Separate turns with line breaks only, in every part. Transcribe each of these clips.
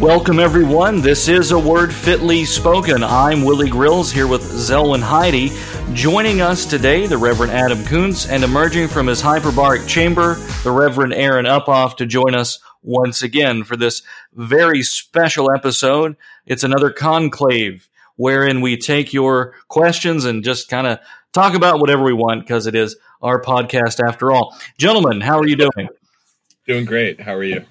Welcome, everyone. This is A Word Fitly Spoken. I'm Willie Grills here with Zelwyn Heide. Joining us today, the Reverend Adam Koontz, and emerging from his hyperbaric chamber, the Reverend Aaron Uphoff to join us once again for this very special episode. It's another conclave wherein we take your questions and just kind of talk about whatever we want because it is our podcast after all. Gentlemen, how are you doing?
Doing great. How are you?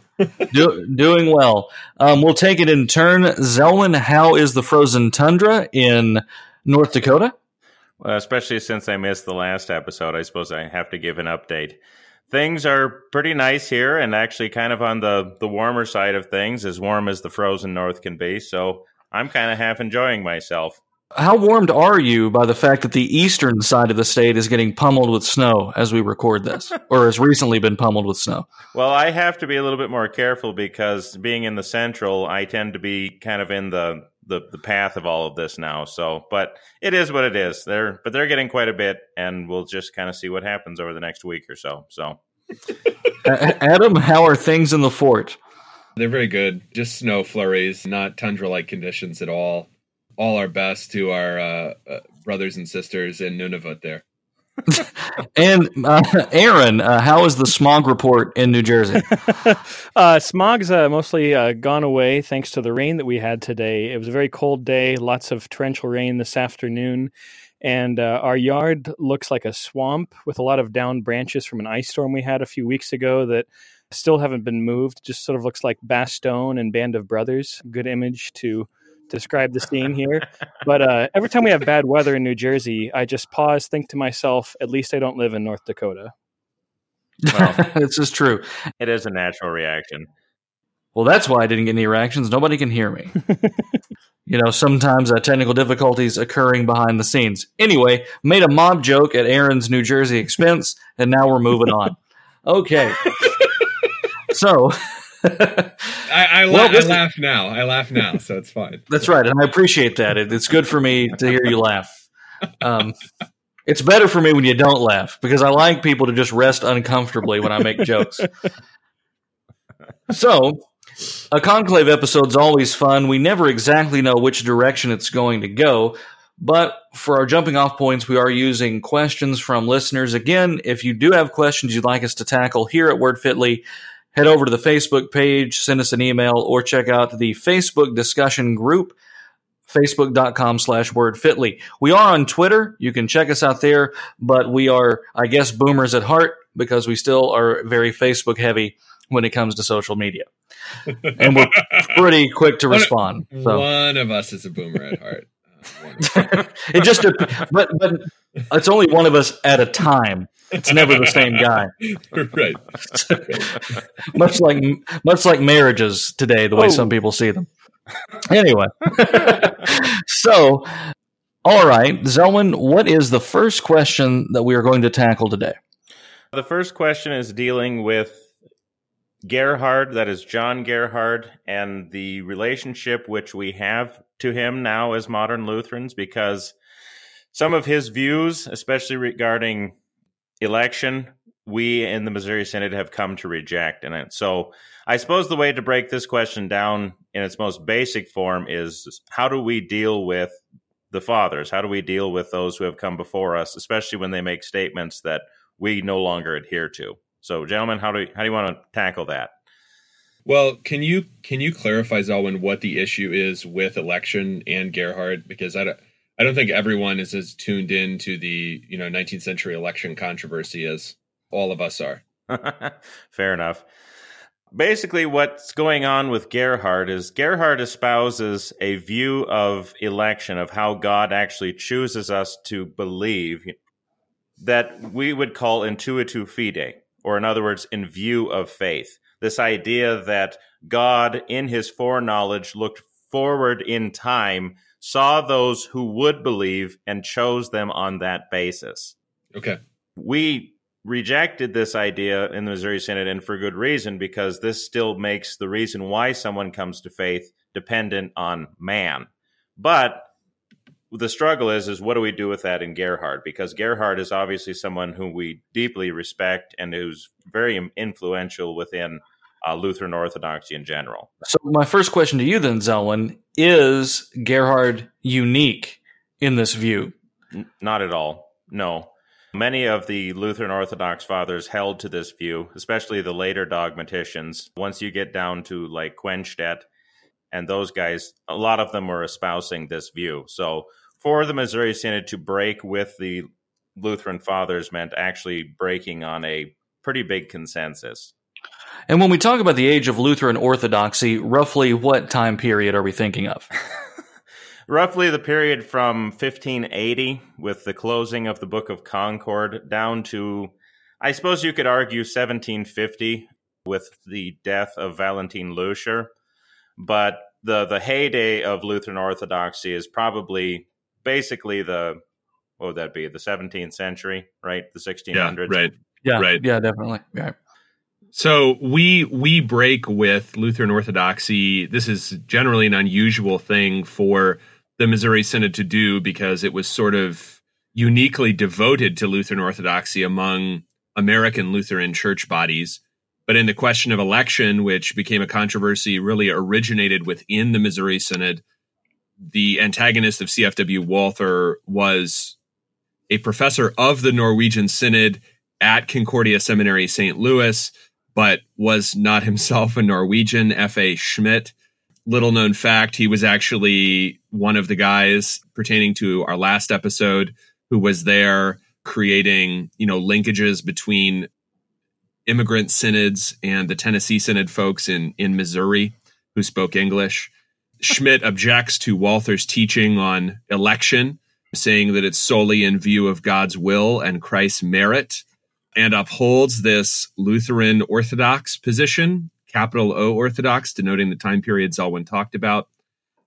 Do, doing well. Um, we'll take it in turn. Zelwyn, how is the frozen tundra in North Dakota?
Well, especially since I missed the last episode, I suppose I have to give an update. Things are pretty nice here, and actually kind of on the the warmer side of things, as warm as the frozen north can be. So I'm kind of half enjoying myself.
How warmed are you by the fact that the eastern side of the state is getting pummeled with snow as we record this, or has recently been pummeled with snow?
Well, I have to be a little bit more careful because being in the central, I tend to be kind of in the the, the path of all of this now. So, but it is what it is. They're but they're getting quite a bit, and we'll just kind of see what happens over the next week or so. So,
Adam, how are things in the fort?
They're very good. Just snow flurries, not tundra like conditions at all all our best to our uh, uh, brothers and sisters in Nunavut there.
and uh, Aaron, uh, how is the smog report in New Jersey?
uh, smog's uh, mostly uh, gone away thanks to the rain that we had today. It was a very cold day, lots of torrential rain this afternoon, and uh, our yard looks like a swamp with a lot of down branches from an ice storm we had a few weeks ago that still haven't been moved. Just sort of looks like Bastogne and Band of Brothers. Good image to describe the scene here. but uh, every time we have bad weather in New Jersey, I just pause, think to myself, at least I don't live in North Dakota.
Well, this is true.
It is a natural reaction.
Well, that's why I didn't get any reactions. Nobody can hear me. you know, sometimes uh, technical difficulties occurring behind the scenes. Anyway, made a mob joke at Aaron's New Jersey expense, and now we're moving on. Okay. so
I, I, la- well, I laugh now. I laugh now, so it's fine.
That's right, and I appreciate that. It, it's good for me to hear you laugh. Um, it's better for me when you don't laugh because I like people to just rest uncomfortably when I make jokes. So, a conclave episode is always fun. We never exactly know which direction it's going to go, but for our jumping off points, we are using questions from listeners. Again, if you do have questions you'd like us to tackle here at Word Fitly, head over to the Facebook page, send us an email, or check out the Facebook discussion group, facebook.com slash wordfitly. We are on Twitter. You can check us out there, but we are, I guess, boomers at heart because we still are very Facebook heavy when it comes to social media. and we're pretty quick to respond.
So. One of us is a boomer at heart.
it just, but but it's only one of us at a time. It's never the same guy.
right.
much like much like marriages today, the way oh. some people see them. Anyway, so all right, Zelwyn, what is the first question that we are going to tackle today?
The first question is dealing with Gerhard, that is John Gerhard, and the relationship which we have to him now as modern Lutherans, because some of his views, especially regarding election, we in the Missouri Synod have come to reject. And so I suppose the way to break this question down in its most basic form is how do we deal with the fathers? How do we deal with those who have come before us, especially when they make statements that we no longer adhere to? So, gentlemen, how do how do you want to tackle that?
Well, can you can you clarify, Zelwyn, what the issue is with election and Gerhard? Because I don't, I don't think everyone is as tuned in to the you know 19th century election controversy as all of us are.
Fair enough. Basically, what's going on with Gerhard is Gerhard espouses a view of election, of how God actually chooses us to believe that we would call intuitu fide, or in other words, in view of faith. This idea that God, in his foreknowledge, looked forward in time saw those who would believe and chose them on that basis.
Okay.
We rejected this idea in the Missouri Synod, and for good reason, because this still makes the reason why someone comes to faith dependent on man. But the struggle is, is what do we do with that in Gerhard? Because Gerhard is obviously someone whom we deeply respect and who's very influential within uh, Lutheran Orthodoxy in general.
So, my first question to you then, Zelwyn, is Gerhard unique in this view?
N- not at all. No. Many of the Lutheran Orthodox fathers held to this view, especially the later dogmaticians. Once you get down to like Quenstedt and those guys, a lot of them were espousing this view. So, for the Missouri Synod to break with the Lutheran fathers meant actually breaking on a pretty big consensus.
And when we talk about the age of Lutheran orthodoxy, roughly what time period are we thinking of?
roughly the period from 1580 with the closing of the Book of Concord down to, I suppose you could argue 1750 with the death of Valentin Löscher. But the, the heyday of Lutheran orthodoxy is probably basically the what would that be? The 17th century, right? The 1600s.
Yeah, right.
Yeah,
right.
Yeah, definitely. Yeah.
So we we break with Lutheran Orthodoxy. This is generally an unusual thing for the Missouri Synod to do because it was sort of uniquely devoted to Lutheran Orthodoxy among American Lutheran church bodies. But in the question of election, which became a controversy, really originated within the Missouri Synod, the antagonist of CFW Walther was a professor of the Norwegian Synod at Concordia Seminary St. Louis, but was not himself a Norwegian, F.A. Schmidt. Little known fact, he was actually one of the guys pertaining to our last episode who was there creating, you know, linkages between immigrant synods and the Tennessee Synod folks in, in Missouri who spoke English. Schmidt objects to Walther's teaching on election saying that it's solely in view of God's will and Christ's merit, and upholds this Lutheran Orthodox position, capital O Orthodox, denoting the time period Zelwyn talked about.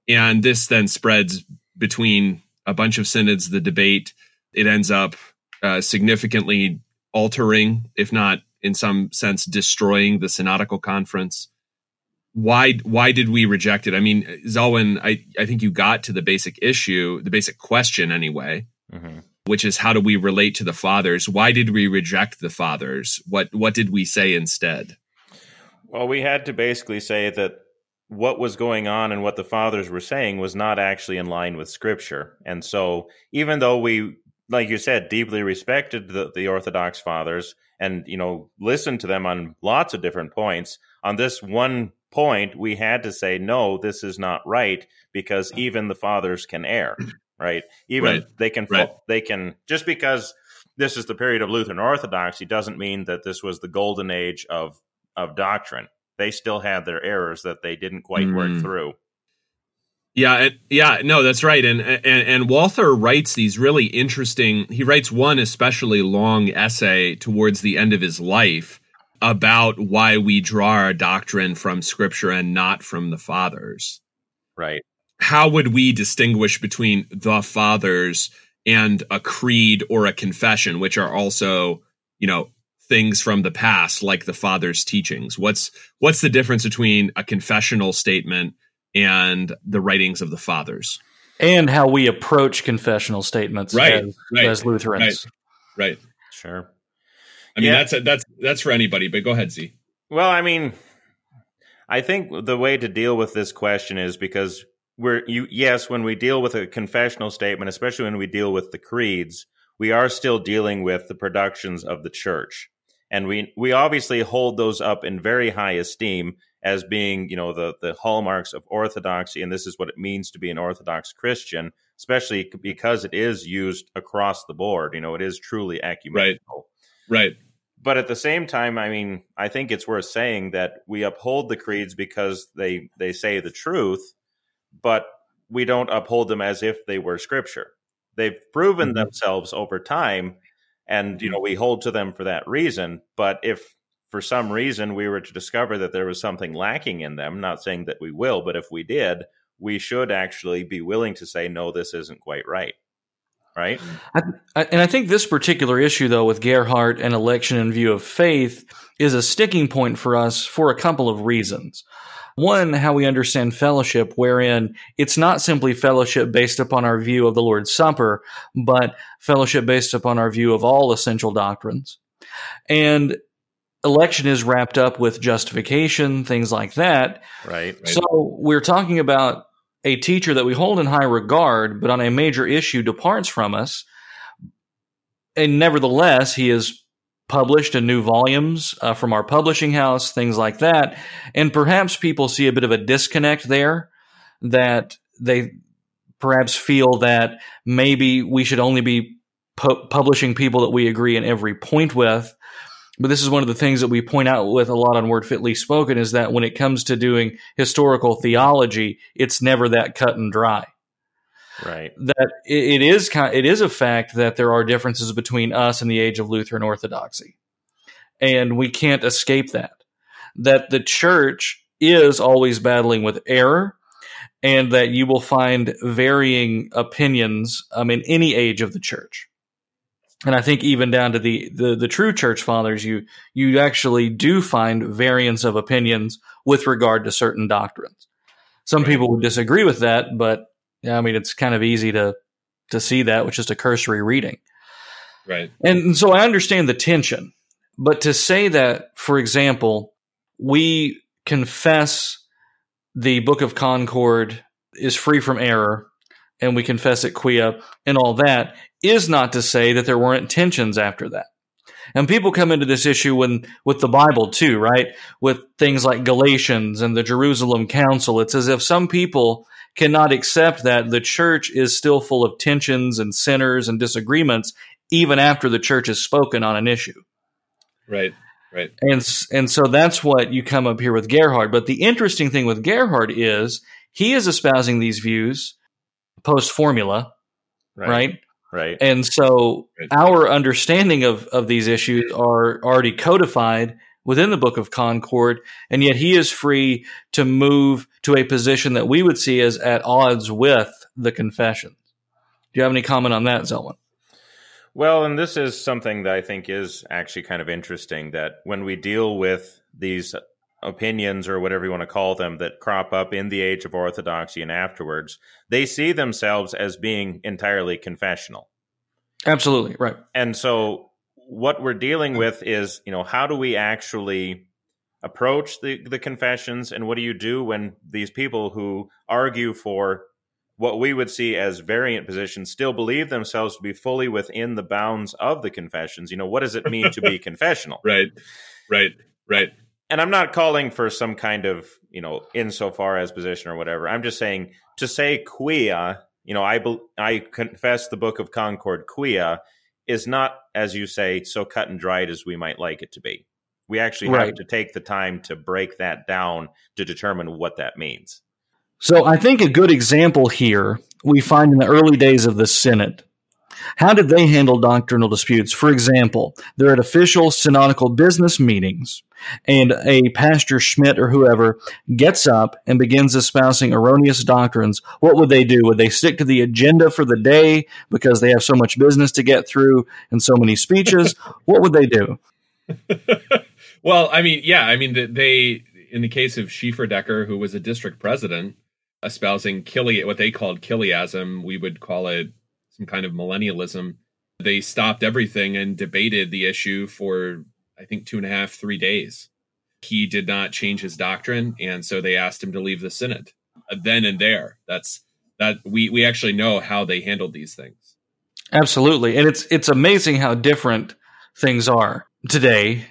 And this then spreads between a bunch of synods, the debate. It ends up uh, significantly altering, if not in some sense destroying the synodical conference why why did we reject it? I mean, Zelwyn, I I think you got to the basic issue, the basic question anyway, mm-hmm. Which is how do we relate to the fathers? Why did we reject the fathers? What what did we say instead?
Well, we had to basically say that what was going on and what the fathers were saying was not actually in line with scripture. And so even though we like you said deeply respected the, the orthodox fathers and you know listened to them on lots of different points on this one point, we had to say, no, this is not right because even the fathers can err, right? Even right. they can, right. they can, just because this is the period of Lutheran Orthodoxy doesn't mean that this was the golden age of, of doctrine. They still had their errors that they didn't quite mm. work through.
Yeah, it, yeah, no, that's right. And, and and Walther writes these really interesting. He writes one especially long essay towards the end of his life about why we draw our doctrine from scripture and not from the fathers.
Right.
How would we distinguish between the fathers and a creed or a confession, which are also, you know, things from the past like the father's teachings? What's what's the difference between a confessional statement and the writings of the fathers?
And how we approach confessional statements
right,
as,
right,
as Lutherans.
Right. right.
Sure.
I mean, yeah. that's a, that's that's for anybody. But go ahead, Z.
Well, I mean, I think the way to deal with this question is because we're you yes, when we deal with a confessional statement, especially when we deal with the creeds, we are still dealing with the productions of the church, and we we obviously hold those up in very high esteem as being you know the the hallmarks of orthodoxy, and this is what it means to be an orthodox Christian, especially because it is used across the board. You know, it is truly ecumenical.
Right. Right.
But at the same time, I mean, I think it's worth saying that we uphold the creeds because they they say the truth, but we don't uphold them as if they were scripture. They've proven mm-hmm. themselves over time and you know we hold to them for that reason, but if for some reason we were to discover that there was something lacking in them, not saying that we will, but if we did, we should actually be willing to say no this isn't quite right right?
I, I, and I think this particular issue, though, with Gerhard and election in view of faith, is a sticking point for us for a couple of reasons. One, how we understand fellowship, wherein it's not simply fellowship based upon our view of the Lord's Supper, but fellowship based upon our view of all essential doctrines. And election is wrapped up with justification, things like that.
Right.
right. So we're talking about a teacher that we hold in high regard, but on a major issue departs from us. And nevertheless, he has published in new volumes uh, from our publishing house, things like that. And perhaps people see a bit of a disconnect there that they perhaps feel that maybe we should only be pu- publishing people that we agree in every point with. But this is one of the things that we point out with a lot on Word Fitly Spoken is that when it comes to doing historical theology, it's never that cut and dry.
Right.
That it is kind, it is a fact that there are differences between us and the age of Lutheran Orthodoxy, and we can't escape that. That the church is always battling with error, and that you will find varying opinions um, in any age of the church and I think even down to the, the, the true church fathers, you you actually do find variance of opinions with regard to certain doctrines. Some people would disagree with that, but I mean it's kind of easy to to see that with just a cursory reading.
Right.
And so I understand the tension, but to say that, for example, we confess the Book of Concord is free from error and we confess it quia and all that is not to say that there weren't tensions after that. And people come into this issue when, with the Bible too, right? With things like Galatians and the Jerusalem Council. It's as if some people cannot accept that the church is still full of tensions and sinners and disagreements, even after the church has spoken on an issue.
Right, right.
And, and so that's what you come up here with Gerhard. But the interesting thing with Gerhard is he is espousing these views post formula, right. right?
Right.
And so our understanding of, of these issues are already codified within the Book of Concord, and yet he is free to move to a position that we would see as at odds with the confessions. Do you have any comment on that, Zelwyn?
Well, and this is something that I think is actually kind of interesting that when we deal with these opinions or whatever you want to call them that crop up in the age of orthodoxy and afterwards, they see themselves as being entirely confessional.
Absolutely, right.
And so what we're dealing with is, you know, how do we actually approach the, the confessions and what do you do when these people who argue for what we would see as variant positions still believe themselves to be fully within the bounds of the confessions? You know, what does it mean to be confessional?
Right, right, right
and I'm not calling for some kind of, you know, insofar as position or whatever. I'm just saying to say quia, you know, I I confess the Book of Concord quia is not, as you say, so cut and dried as we might like it to be. We actually right. have to take the time to break that down to determine what that means.
So I think a good example here we find in the early days of the Synod how did they handle doctrinal disputes? For example, they're at official synodical business meetings, and a pastor Schmidt or whoever gets up and begins espousing erroneous doctrines. What would they do? Would they stick to the agenda for the day because they have so much business to get through and so many speeches? what would they do?
well, I mean, yeah, I mean, they, in the case of Schieferdecker, who was a district president, espousing Kili, what they called Chiliasm, we would call it some kind of millennialism. They stopped everything and debated the issue for, I think, two and a half, three days. He did not change his doctrine, and so they asked him to leave the synod uh, then and there. That's that we we actually know how they handled these things.
Absolutely, and it's it's amazing how different things are today,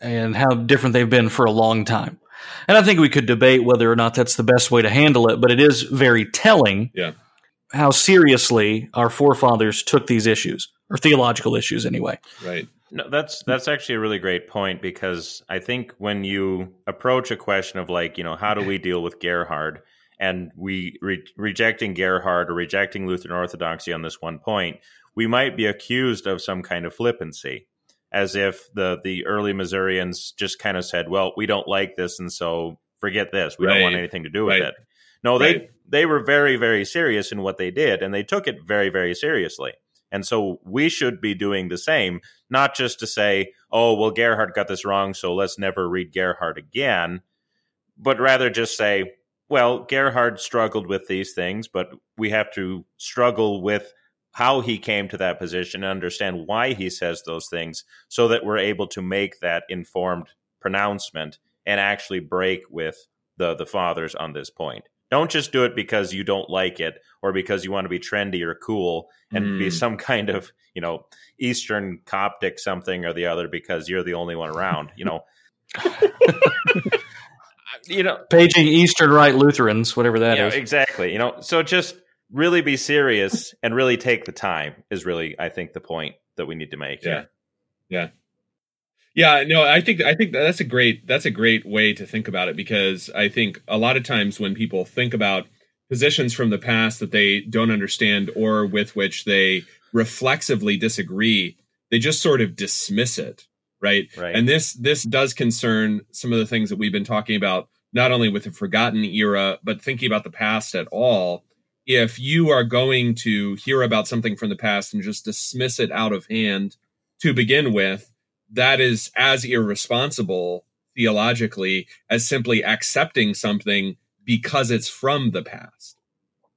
and how different they've been for a long time. And I think we could debate whether or not that's the best way to handle it, but it is very telling.
Yeah
how seriously our forefathers took these issues or theological issues anyway.
Right.
No, that's that's actually a really great point because I think when you approach a question of like, you know, how do we deal with Gerhard and we re- rejecting Gerhard or rejecting Lutheran Orthodoxy on this one point, we might be accused of some kind of flippancy as if the the early Missourians just kind of said, "Well, we don't like this and so forget this. We right. don't want anything to do with right. it." No, they right. they were very very serious in what they did, and they took it very very seriously. And so we should be doing the same, not just to say, "Oh, well, Gerhard got this wrong, so let's never read Gerhard again," but rather just say, "Well, Gerhard struggled with these things, but we have to struggle with." how he came to that position and understand why he says those things so that we're able to make that informed pronouncement and actually break with the the fathers on this point. Don't just do it because you don't like it or because you want to be trendy or cool and mm. be some kind of, you know, Eastern Coptic something or the other because you're the only one around, you know.
you know, paging Eastern Rite Lutherans, whatever that
yeah,
is.
Exactly. You know, so just really be serious and really take the time is really, I think, the point that we need to make.
Yeah. Here. Yeah. Yeah, no, I think I think that's a great that's a great way to think about it because I think a lot of times when people think about positions from the past that they don't understand or with which they reflexively disagree, they just sort of dismiss it, right?
right?
And this this does concern some of the things that we've been talking about not only with the forgotten era but thinking about the past at all. If you are going to hear about something from the past and just dismiss it out of hand to begin with, that is as irresponsible theologically as simply accepting something because it's from the past.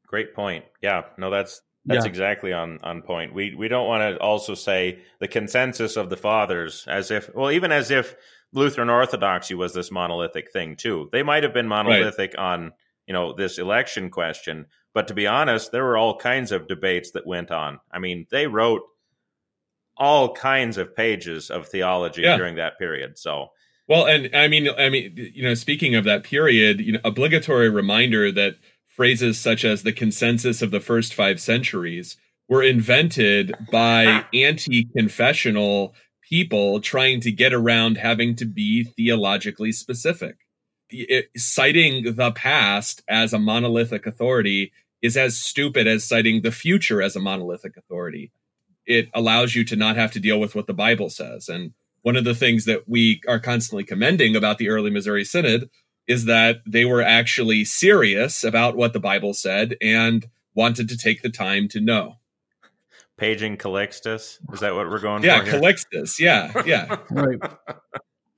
Great point. Yeah, no, that's that's yeah. exactly on on point. We we don't want to also say the consensus of the fathers as if well, even as if Lutheran Orthodoxy was this monolithic thing too. They might have been monolithic right. on you know this election question, but to be honest, there were all kinds of debates that went on. I mean, they wrote all kinds of pages of theology yeah. during that period. So,
well, and I mean, I mean, you know, speaking of that period, you know, obligatory reminder that phrases such as the consensus of the first five centuries were invented by ah. anti-confessional people trying to get around having to be theologically specific. It, citing the past as a monolithic authority is as stupid as citing the future as a monolithic authority it allows you to not have to deal with what the Bible says. And one of the things that we are constantly commending about the early Missouri Synod is that they were actually serious about what the Bible said and wanted to take the time to know.
Paging Calixtus is that what we're going
yeah,
for?
Yeah, Calixtus. Yeah, yeah.
right.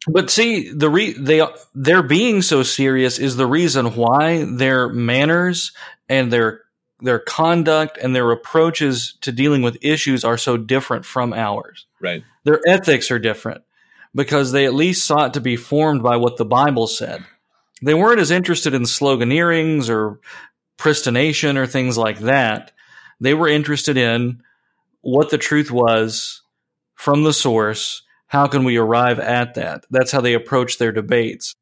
But see, the re- they their being so serious is the reason why their manners and their their conduct and their approaches to dealing with issues are so different from ours.
Right.
Their ethics are different because they at least sought to be formed by what the Bible said. They weren't as interested in sloganeerings or pristination or things like that. They were interested in what the truth was from the source. How can we arrive at that? That's how they approach their debates.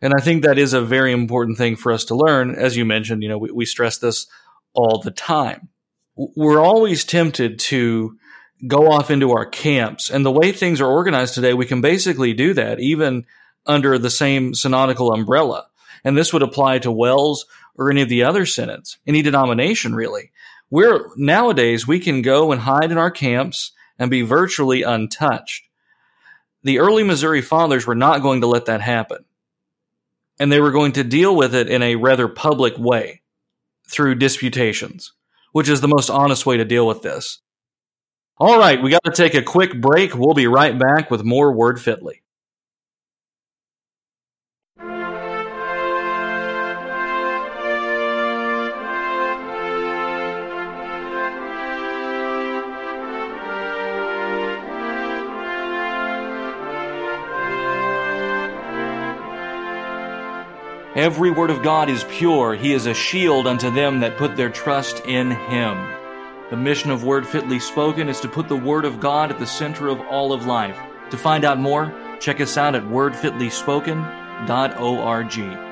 And I think that is a very important thing for us to learn. As you mentioned, you know, we, we stress this all the time. We're always tempted to go off into our camps. And the way things are organized today, we can basically do that even under the same synodical umbrella. And this would apply to WELS or any of the other synods, any denomination really. We're nowadays we can go and hide in our camps and be virtually untouched. The early Missouri fathers were not going to let that happen. And they were going to deal with it in a rather public way through disputations, which is the most honest way to deal with this. All right, we got to take a quick break. We'll be right back with more Word Fitly. Every word of God is pure. He is a shield unto them that put their trust in Him. The mission of Word Fitly Spoken is to put the Word of God at the center of all of life. To find out more, check us out at wordfitlyspoken.org.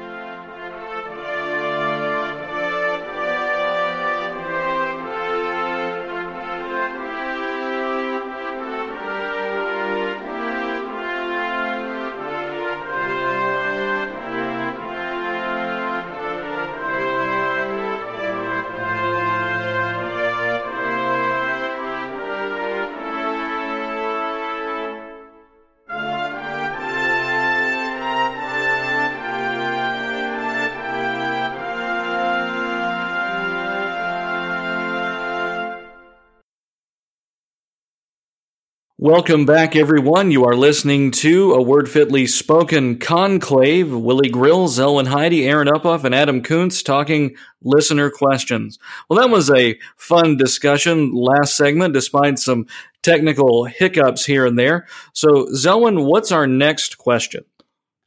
Welcome back, everyone. You are listening to a word fitly spoken conclave. Willie Grill, Zelwyn Heide, Aaron Uphoff, and Adam Koontz talking listener questions. Well, that was a fun discussion last segment, despite some technical hiccups here and there. So, Zelwyn, what's our next question?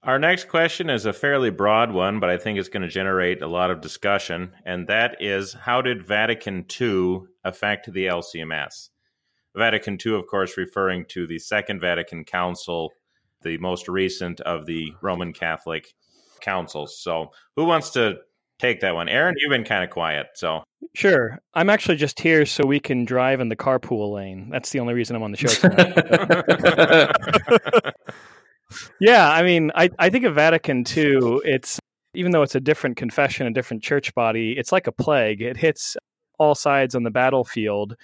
Our next question is a fairly broad one, but I think it's going to generate a lot of discussion. And that is How did Vatican II affect the LCMS? Vatican II, of course, referring to the Second Vatican Council, the most recent of the Roman Catholic councils. So, who wants to take that one? Aaron, you've been kind of quiet, so.
Sure. I'm actually just here so we can drive in the carpool lane. That's the only reason I'm on the show tonight. yeah, I mean, I, I think of Vatican II, it's even though it's a different confession, a different church body, it's like a plague. It hits all sides on the battlefield.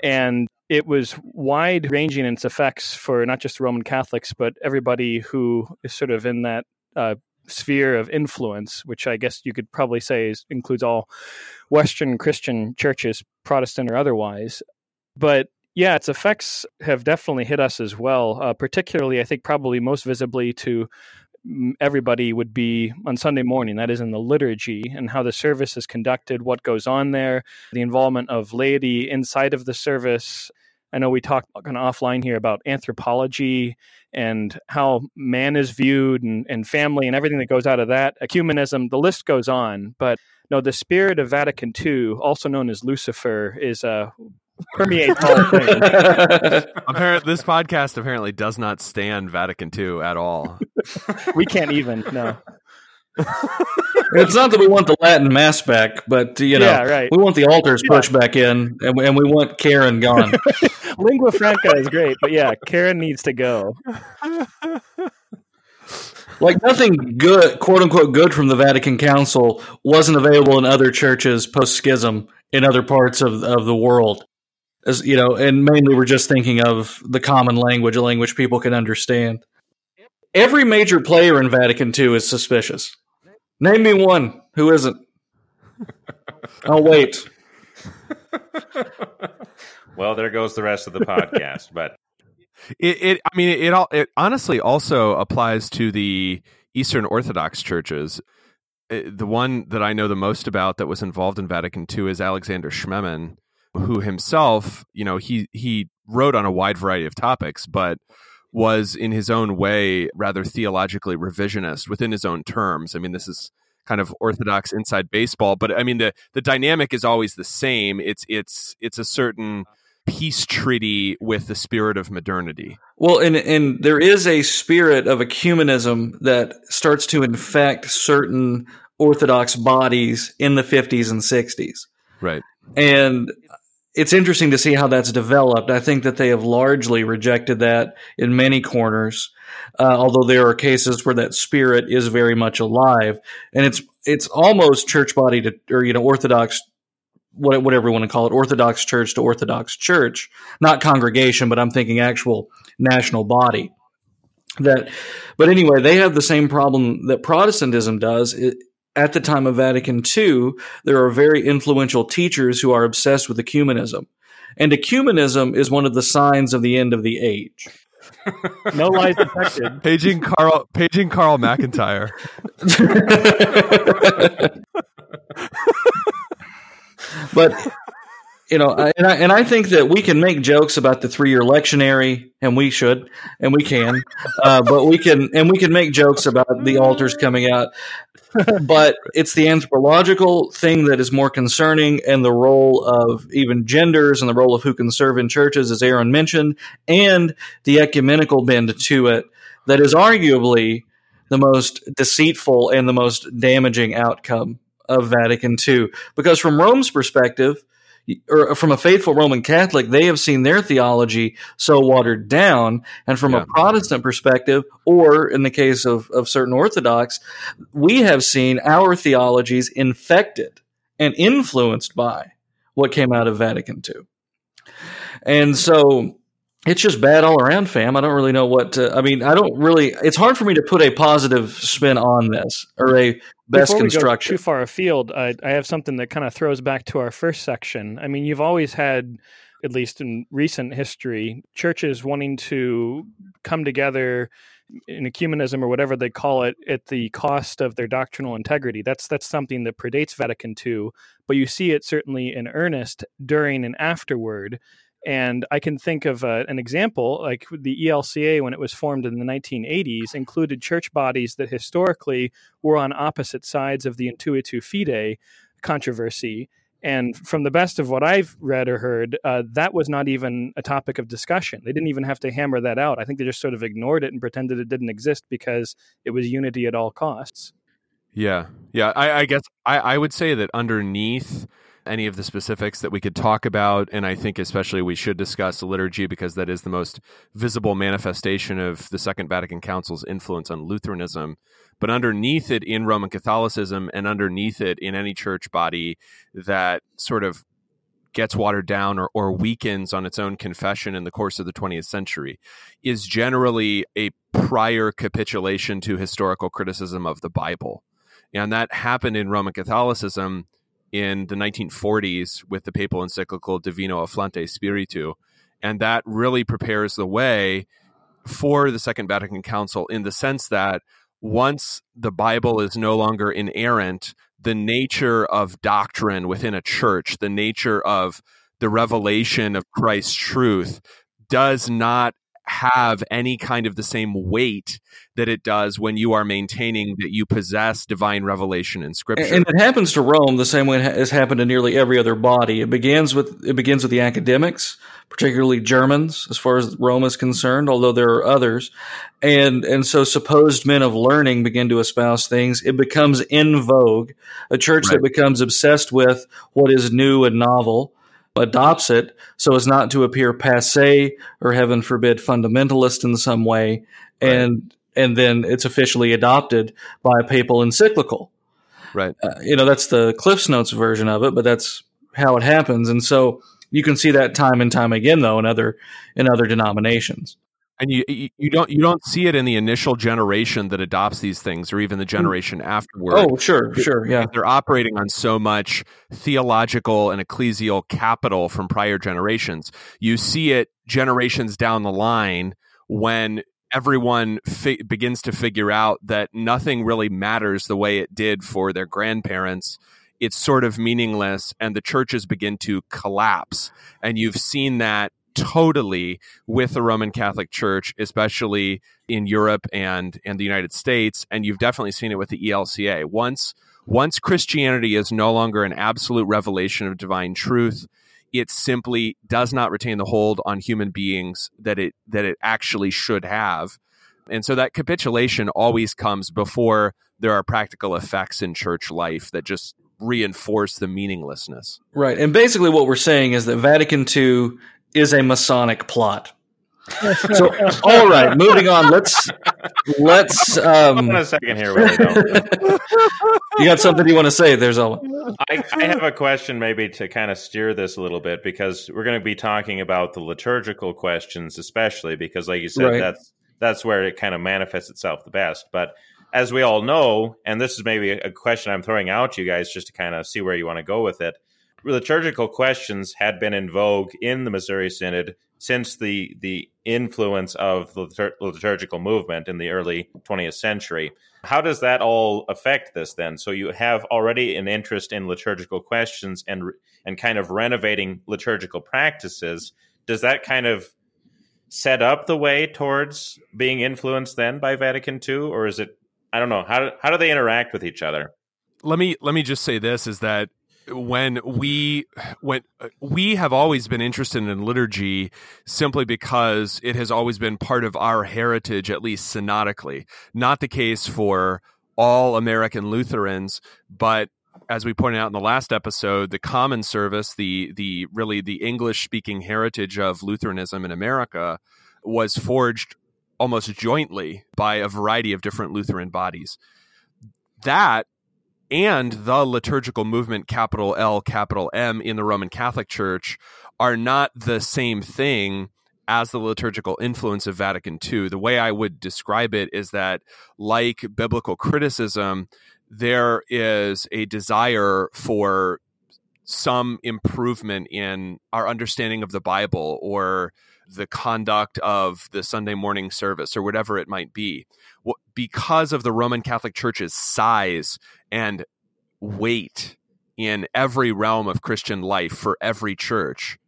And it was wide ranging in its effects for not just Roman Catholics, but everybody who is sort of in that uh, sphere of influence, which I guess you could probably say is, includes all Western Christian churches, Protestant or otherwise. But yeah, its effects have definitely hit us as well. Uh, particularly, I think probably most visibly to everybody would be on Sunday morning, that is in the liturgy and how the service is conducted, what goes on there, the involvement of laity inside of the service. I know we talked kind of offline here about anthropology and how man is viewed and, and family and everything that goes out of that, ecumenism, the list goes on. But no, the spirit of Vatican II, also known as Lucifer, is uh, permeates all things.
Apparently, this podcast apparently does not stand Vatican II at all.
we can't even no.
It's not that we want the Latin mass back, but you know,
yeah, right.
we want the altars yeah. pushed back in, and we, and we want Karen gone.
Lingua franca is great, but yeah, Karen needs to go.
Like nothing good, quote unquote, good from the Vatican Council wasn't available in other churches post schism in other parts of, of the world as you know, and mainly we're just thinking of the common language, a language people can understand. Every major player in Vatican II is suspicious. Name me one who isn't. I'll wait.
well, there goes the rest of the podcast, but
it, it I mean, it, it, all, it honestly also applies to the Eastern Orthodox churches. Uh, the one that I know the most about that was involved in Vatican II is Alexander Schmemann, who himself, you know, he he wrote on a wide variety of topics, but was in his own way rather theologically revisionist within his own terms. I mean, this is kind of orthodox inside baseball, but I mean the the dynamic is always the same. It's it's it's a certain peace treaty with the spirit of modernity.
Well, and and there is a spirit of ecumenism that starts to infect certain orthodox bodies in the 50s and 60s.
Right.
And it's interesting to see how that's developed. I think that they have largely rejected that in many corners, uh, although there are cases where that spirit is very much alive, and it's it's almost church body to or you know Orthodox, whatever you want to call it, Orthodox church to Orthodox church, not congregation, but I'm thinking actual national body. That, but anyway, they have the same problem that Protestantism does. At the time of Vatican II, there are very influential teachers who are obsessed with ecumenism. And ecumenism is one of the signs of the end of the age.
no lies detected.
Paging Carl, paging Carl McIntire.
but you know, and I and I think that we can make jokes about the three year lectionary, and we should, and we can, uh, but we can, and we can make jokes about the altars coming out but it's the anthropological thing that is more concerning, and the role of even genders and the role of who can serve in churches, as Aaron mentioned, and the ecumenical bend to it that is arguably the most deceitful and the most damaging outcome of Vatican II. Because from Rome's perspective, or from a faithful Roman Catholic, they have seen their theology so watered down. And from yeah. a Protestant perspective, or in the case of, of certain Orthodox, we have seen our theologies infected and influenced by what came out of Vatican II. And so it's just bad all around, fam. I don't really know what to, I mean, I don't really, it's hard for me to put a positive spin on this or a best
Before
construction.
Too far afield, I, I have something that kind of throws back to our first section. I mean, you've always had at least in recent history, churches wanting to come together in ecumenism or whatever they call it at the cost of their doctrinal integrity. That's that's something that predates Vatican II, but you see it certainly in earnest during and afterward. And I can think of uh, an example like the ELCA, when it was formed in the 1980s, included church bodies that historically were on opposite sides of the Intuitu Fide controversy. And from the best of what I've read or heard, uh, that was not even a topic of discussion. They didn't even have to hammer that out. I think they just sort of ignored it and pretended it didn't exist because it was unity at all costs.
Yeah. Yeah. I, I guess I, I would say that underneath any of the specifics that we could talk about. And I think especially we should discuss liturgy because that is the most visible manifestation of the Second Vatican Council's influence on Lutheranism. But underneath it in Roman Catholicism and underneath it in any church body that sort of gets watered down or, or weakens on its own confession in the course of the 20th century is generally a prior capitulation to historical criticism of the Bible. And that happened in Roman Catholicism in the 1940s with the papal encyclical Divino Afflante Spiritu. And that really prepares the way for the Second Vatican Council in the sense that once the Bible is no longer inerrant, the nature of doctrine within a church, the nature of the revelation of Christ's truth does not have any kind of the same weight that it does when you are maintaining that you possess divine revelation in scripture.
And it happens to Rome the same way it has happened to nearly every other body. It begins with it begins with the academics, particularly Germans as far as Rome is concerned, although there are others. And and so supposed men of learning begin to espouse things. It becomes in vogue. A church right. that becomes obsessed with what is new and novel adopts it so as not to appear passe or heaven forbid fundamentalist in some way right. and and then it's officially adopted by a papal encyclical.
Right.
Uh, you know that's the cliffs notes version of it but that's how it happens. And so you can see that time and time again though in other in other denominations
and you you don't you don't see it in the initial generation that adopts these things or even the mm. generation afterward.
Oh sure sure yeah.
they're operating on so much theological and ecclesial capital from prior generations you see it generations down the line when everyone fi- begins to figure out that nothing really matters the way it did for their grandparents. It's sort of meaningless and the churches begin to collapse. And you've seen that totally with the Roman Catholic Church, especially in Europe and and the United States, and you've definitely seen it with the ELCA. Once once Christianity is no longer an absolute revelation of divine truth, it simply does not retain the hold on human beings that it that it actually should have. And so that capitulation always comes before there are practical effects in church life that just reinforce the meaninglessness.
Right. And basically what we're saying is that Vatican II is a Masonic plot. so, all right, moving on. Let's let's. Um,
a second here,
you got something you want to say? There's all.
I, I have a question, maybe to kind of steer this a little bit, because we're going to be talking about the liturgical questions, especially because, like you said, right. that's that's where it kind of manifests itself the best. But as we all know, and this is maybe a question I'm throwing out to you guys just to kind of see where you want to go with it liturgical questions had been in vogue in the Missouri Synod since the the influence of the liturgical movement in the early 20th century. How does that all affect this then? So you have already an interest in liturgical questions and and kind of renovating liturgical practices. Does that kind of set up the way towards being influenced then by Vatican II, or is it? I don't know. How do, how do they interact with each other?
Let me let me just say this: is that when we when uh, we have always been interested in liturgy simply because it has always been part of our heritage at least synodically. Not the case for all american lutherans but as we pointed out in the last episode the common service the the really the english speaking heritage of lutheranism in america was forged almost jointly by a variety of different lutheran bodies. That and the liturgical movement, capital L, capital M, in the Roman Catholic Church are not the same thing as the liturgical influence of Vatican II. The way I would describe it is that, like biblical criticism, there is a desire for some improvement in our understanding of the Bible or the conduct of the Sunday morning service or whatever it might be. Because of the Roman Catholic Church's size and weight in every realm of Christian life for every church,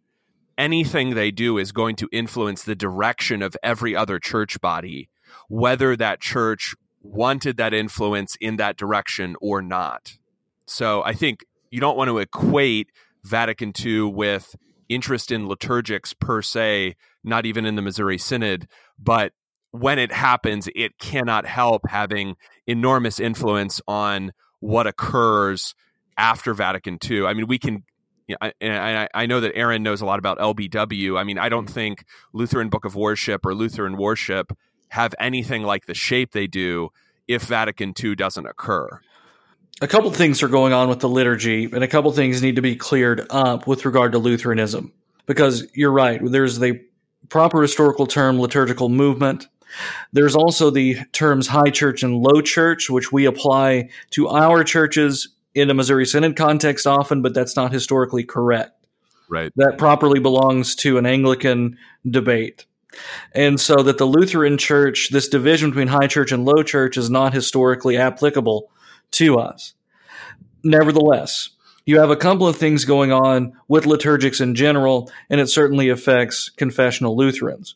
anything they do is going to influence the direction of every other church body, whether that church wanted that influence in that direction or not. So I think you don't want to equate Vatican II with interest in liturgics per se, not even in the Missouri Synod, but when it happens, it cannot help having enormous influence on what occurs after Vatican II. I mean, we can. You know, I, I, know that Aaron knows a lot about LBW. I mean, I don't mm-hmm. think Lutheran Book of Worship or Lutheran Worship have anything like the shape they do if Vatican II doesn't occur
a couple things are going on with the liturgy, and a couple things need to be cleared up with regard to Lutheranism. Because you're right, there's the proper historical term liturgical movement. There's also the terms high church and low church, which we apply to our churches in a Missouri Synod context often, but that's not historically correct.
Right.
That properly belongs to an Anglican debate. And so that the Lutheran church, this division between high church and low church, is not historically applicable to us. Nevertheless, you have a couple of things going on with liturgics in general, and it certainly affects confessional Lutherans.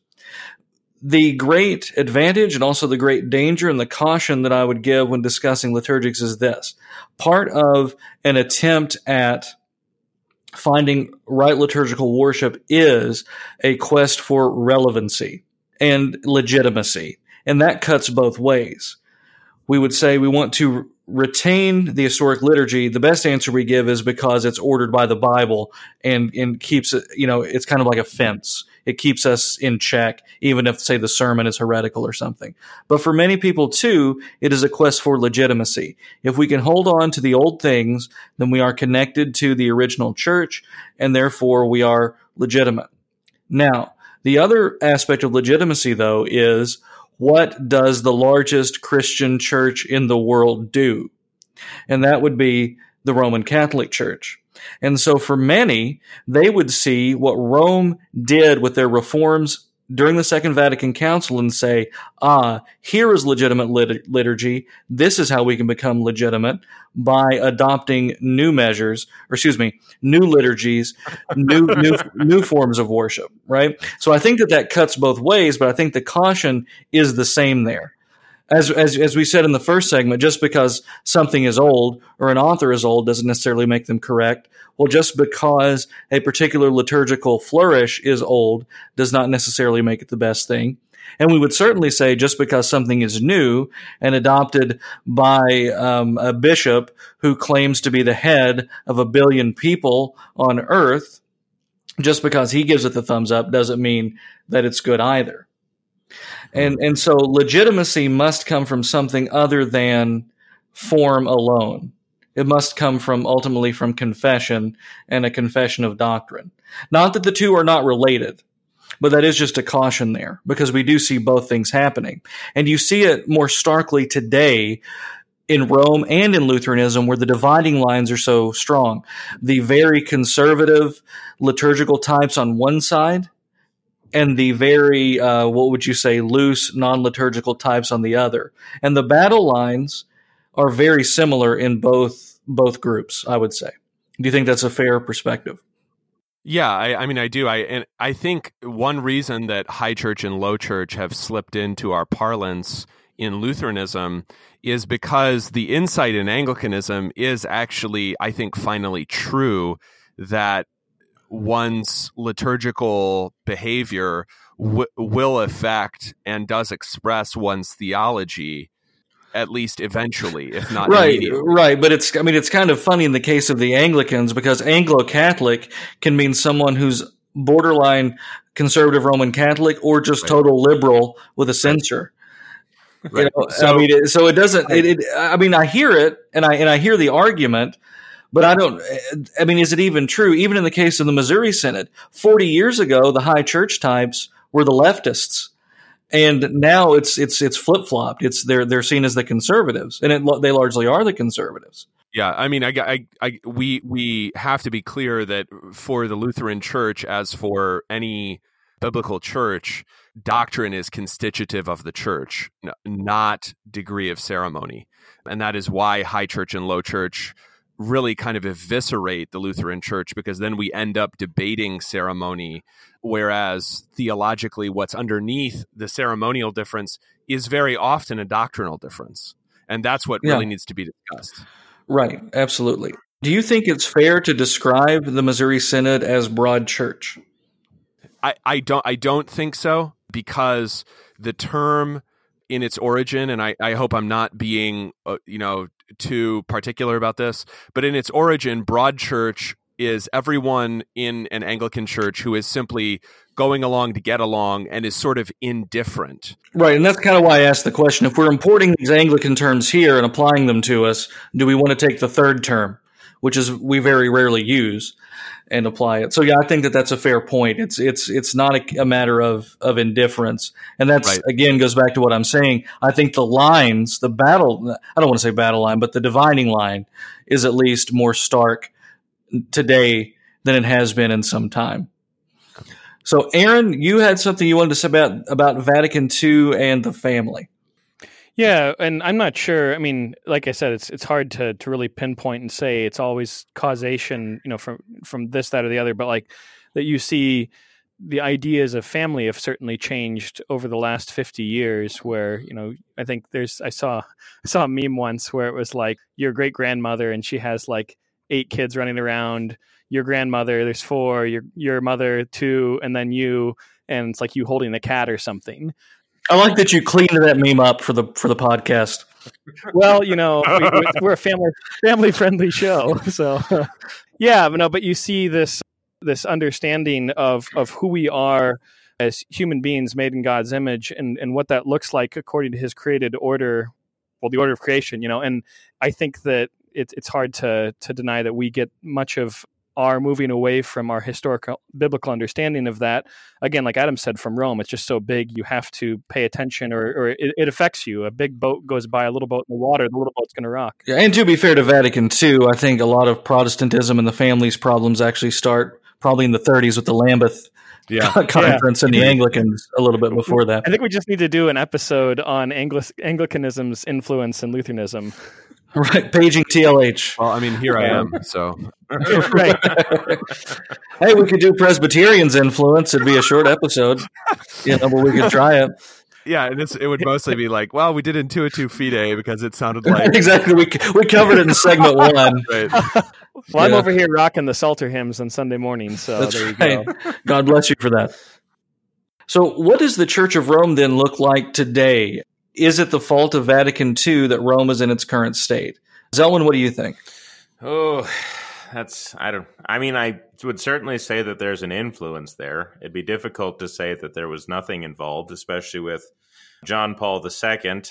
The great advantage and also the great danger and the caution that I would give when discussing liturgics is this part of an attempt at finding right liturgical worship is a quest for relevancy and legitimacy. And that cuts both ways. We would say we want to retain the historic liturgy, the best answer we give is because it's ordered by the Bible and, and keeps it, you know, it's kind of like a fence. It keeps us in check, even if, say, the sermon is heretical or something. But for many people, too, it is a quest for legitimacy. If we can hold on to the old things, then we are connected to the original church, and therefore we are legitimate. Now, the other aspect of legitimacy, though, is what does the largest Christian church in the world do? And that would be the Roman Catholic Church. And so for many, they would see what Rome did with their reforms during the Second Vatican Council and say, ah, here is legitimate lit- liturgy. This is how we can become legitimate by adopting new measures, or excuse me, new liturgies, new new new forms of worship. Right. So I think that that cuts both ways, but I think the caution is the same there. As, as, as we said in the first segment, just because something is old or an author is old doesn't necessarily make them correct. Well, just because a particular liturgical flourish is old does not necessarily make it the best thing. And we would certainly say just because something is new and adopted by um, a bishop who claims to be the head of a billion people on earth, just because he gives it the thumbs up doesn't mean that it's good either. And, mm. and so legitimacy must come from something other than form alone. It must come from ultimately from confession and a confession of doctrine. Not that the two are not related, but that is just a caution there because we do see both things happening. And you see it more starkly today in Rome and in Lutheranism where the dividing lines are so strong. The very conservative liturgical types on one side and the very, uh, what would you say, loose non liturgical types on the other. And the battle lines are very similar in both both groups. I would say. Do you think that's a fair perspective?
Yeah, I, I, mean, I do. I and I think one reason that high church and low church have slipped into our parlance in Lutheranism is because the insight in Anglicanism is actually, I think, finally true that one's liturgical behavior w- will affect and does express one's theology at least eventually, if not
right, right. But it's I mean it's kind of funny in the case of the Anglicans because Anglo Catholic can mean someone who's borderline conservative Roman Catholic or just right. total liberal with a censure. Right. You know, so I mean, it, so it doesn't. It, it, I mean, I hear it and I and I hear the argument, but I don't. Eh, eh, I mean, is it even true? Even in the case of the Missouri Synod, forty years ago, the high church types were the leftists and now it's it's it's flip flopped. It's they're they're seen as the conservatives, and it, they largely are the conservatives.
Yeah, I mean, I, I, I, we we have to be clear that for the Lutheran Church, as for any biblical church, doctrine is constitutive of the church, not degree of ceremony, and that is why high church and low church really kind of eviscerate the Lutheran Church because then we end up debating ceremony, whereas theologically, what's underneath the ceremonial difference is very often a doctrinal difference, and that's what really needs to be discussed.
Right, absolutely. Do you think it's fair to describe the Missouri Synod as broad church?
I, I don't I don't think so because the term in its origin, and I, I hope I'm not being uh, you know too particular about this, but in its origin, broad church is everyone in an Anglican church who is simply going along to get along and is sort of indifferent.
Right. And that's kind of why I asked the question. If we're importing these Anglican terms here and applying them to us, do we want to take the third term, which is we very rarely use? And apply it. So yeah, I think that that's a fair point. It's it's it's not a, a matter of of indifference, and that's right. again goes back to what I'm saying. I think the lines, the battle, I don't want to say battle line, but the dividing line is at least more stark today than it has been in some time. So, Aaron, you had something you wanted to say about about Vatican II and the family.
Yeah, and I'm not sure. I mean, like I said, it's it's hard to to really pinpoint and say it's always causation, you know, from from this, that, or the other. But like that, you see the ideas of family have certainly changed over the last 50 years where you know i think there's i saw i saw a meme once where it was like your great grandmother and she has like eight kids running around your grandmother there's four your your mother two and then you and it's like you holding the cat or something
I like that you cleaned that meme up for the for the podcast.
Well, you know, we, are a family family friendly show, so yeah, but no, but you see this this understanding of of who we are as human beings made in God's image and and what that looks like according to His created order, well, the order of creation, you know, and I think that it's it's hard to to deny that we get much of are moving away from our historical biblical understanding of that. Again, like Adam said, from Rome, it's just so big you have to pay attention, or, or it, it, affects you. A big boat goes by, a little boat in the water, the little boat's going to rock.
Yeah, and to be fair to Vatican II, I think a lot of Protestantism and the family's problems actually start probably in the 30s with the Lambeth yeah. conference yeah. and the Anglicans a little bit before that.
I think we just need to do an episode on Angli- Anglicanism's influence in Lutheranism.
Right, paging TLH.
Well, I mean, here I am. So,
right. hey, we could do Presbyterian's influence. It'd be a short episode, you know, but we could try it.
Yeah, and it would mostly be like, well, we did Intuitu Fide because it sounded like
exactly. We we covered it in segment one. Right.
Well, yeah. I'm over here rocking the Psalter hymns on Sunday morning, so That's there you right. go.
God bless you for that. So, what does the Church of Rome then look like today? Is it the fault of Vatican II that Rome is in its current state? Zelwyn, what do you think?
Oh, that's I don't. I mean, I would certainly say that there's an influence there. It'd be difficult to say that there was nothing involved, especially with John Paul II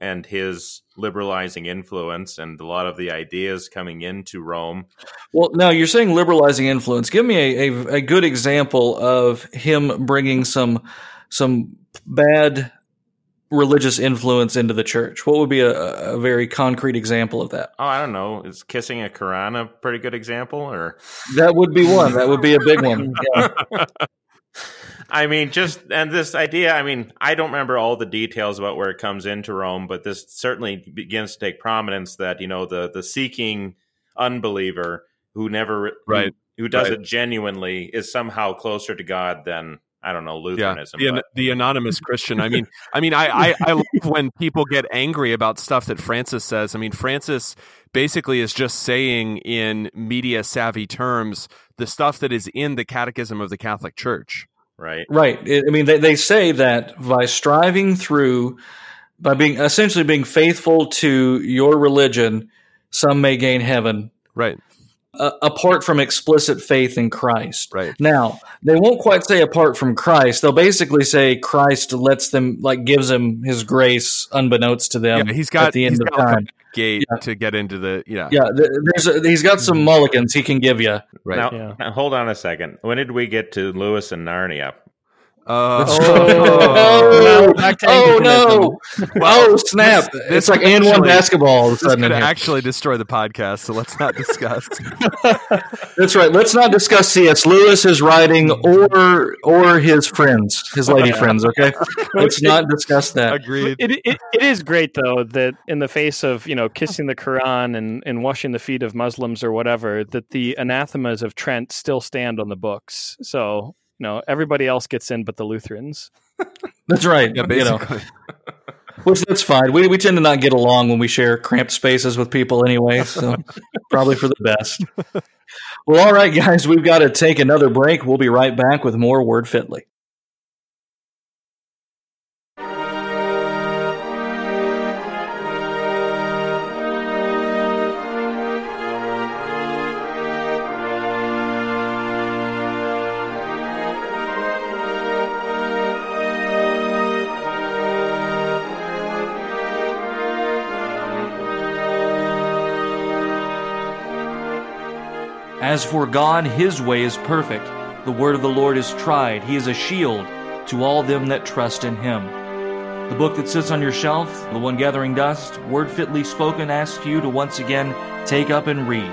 and his liberalizing influence and a lot of the ideas coming into Rome.
Well, now you're saying liberalizing influence. Give me a, a, a good example of him bringing some some bad religious influence into the church? What would be a, a, very concrete example of that?
Oh, I don't know. Is kissing a Quran a pretty good example, or
that would be one. That would be a big one. Yeah.
I mean, just and this idea. I mean, I don't remember all the details about where it comes into Rome, but this certainly begins to take prominence. That you know, the the seeking unbeliever who never
right
who, who does right. it genuinely is somehow closer to God than I don't know Lutheranism.
Yeah, the, the anonymous Christian. I mean, I mean, I, I, I love when people get angry about stuff that Francis says. I mean, Francis basically is just saying in media savvy terms the stuff that is in the Catechism of the Catholic Church.
Right.
Right. I mean, they, they say that by striving through, by being essentially being faithful to your religion, some may gain heaven.
Right
uh, apart from explicit faith in Christ.
Right.
Now, they won't quite say apart from Christ. They'll basically say Christ lets them, like, gives them his grace unbeknownst to them.
Yeah, he's got at the end of time. Gate yeah. to get into the yeah
yeah. There's a, he's got some mulligans he can give you.
Right. Now, yeah. now, hold on a second. When did we get to Lewis and Narnia?
Oh,
Oh,
back
oh
Anglicanism.
no! oh snap!
this
it's like
could
and one basketball all of a
this
sudden.
could actually destroy the podcast, so let's not discuss.
That's right. Let's not discuss C.S. Lewis, his writing, or or his friends, his lady friends. Okay, let's not discuss that.
Agreed.
It, it, it is great though that in the face of you know kissing the Quran and, and washing the feet of Muslims or whatever that the anathemas of Trent still stand on the books. So you know everybody else gets in but the Lutherans.
That's right.
Yeah,
you know, which that's fine. We we tend to not get along when we share cramped spaces with people anyway. So probably for the best. Well, all right, guys, we've got to take another break. We'll be right back with more Word Fitly. As for God, his way is perfect. The word of the Lord is tried. He is a shield to all them that trust in him. The book that sits on your shelf, the one gathering dust, word fitly spoken, asks you to once again take up and read.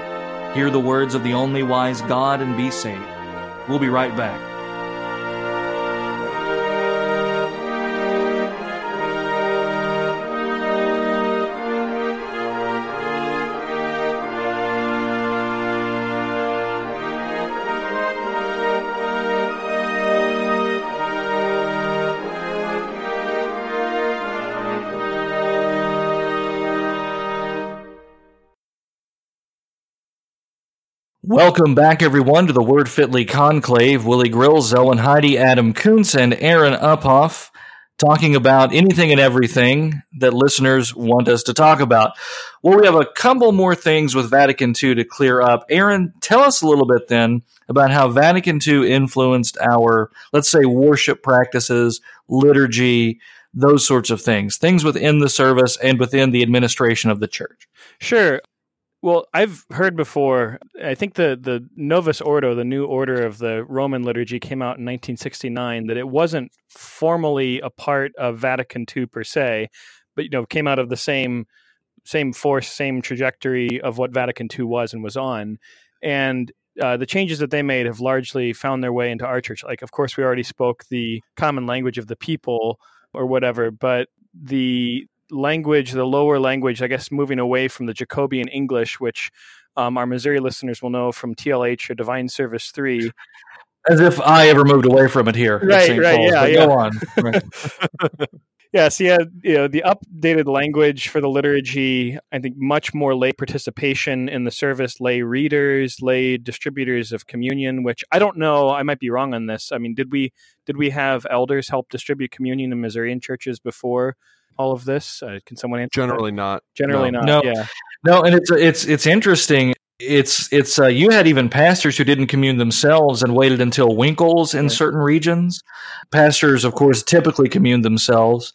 Hear the words of the only wise God and be saved. We'll be right back. Welcome back, everyone, to the Word Fitly Conclave. Willie Grills, Zelwyn Heide, Adam Koontz, and Aaron Uphoff talking about anything and everything that listeners want us to talk about. Well, we have a couple more things with Vatican II to clear up. Aaron, tell us a little bit then about how Vatican II influenced our, let's say, worship practices, liturgy, those sorts of things, things within the service and within the administration of the church.
Sure. Well, I've heard before. I think the the Novus Ordo, the new order of the Roman liturgy, came out in 1969. That it wasn't formally a part of Vatican II per se, but you know came out of the same same force, same trajectory of what Vatican II was and was on. And uh, the changes that they made have largely found their way into our church. Like, of course, we already spoke the common language of the people or whatever, but the language, the lower language, I guess, moving away from the Jacobean English, which um, our Missouri listeners will know from TLH or Divine Service 3.
As if I ever moved away from it here. at
Right,
St.
right,
Paul's,
yeah, yeah.
Go on. Right.
Yes, yeah, you know, the updated language for the liturgy, I think much more lay participation in the service, lay readers, lay distributors of communion, which I don't know, I might be wrong on this. I mean, did we did we have elders help distribute communion in Missourian churches before all of this? Uh, can someone answer? that?
Generally not.
generally
no.
not.
No.
Yeah.
No, and it's it's it's interesting. It's it's uh, you had even pastors who didn't commune themselves and waited until Winkels in
Right.
certain regions. Pastors, of course, typically commune themselves.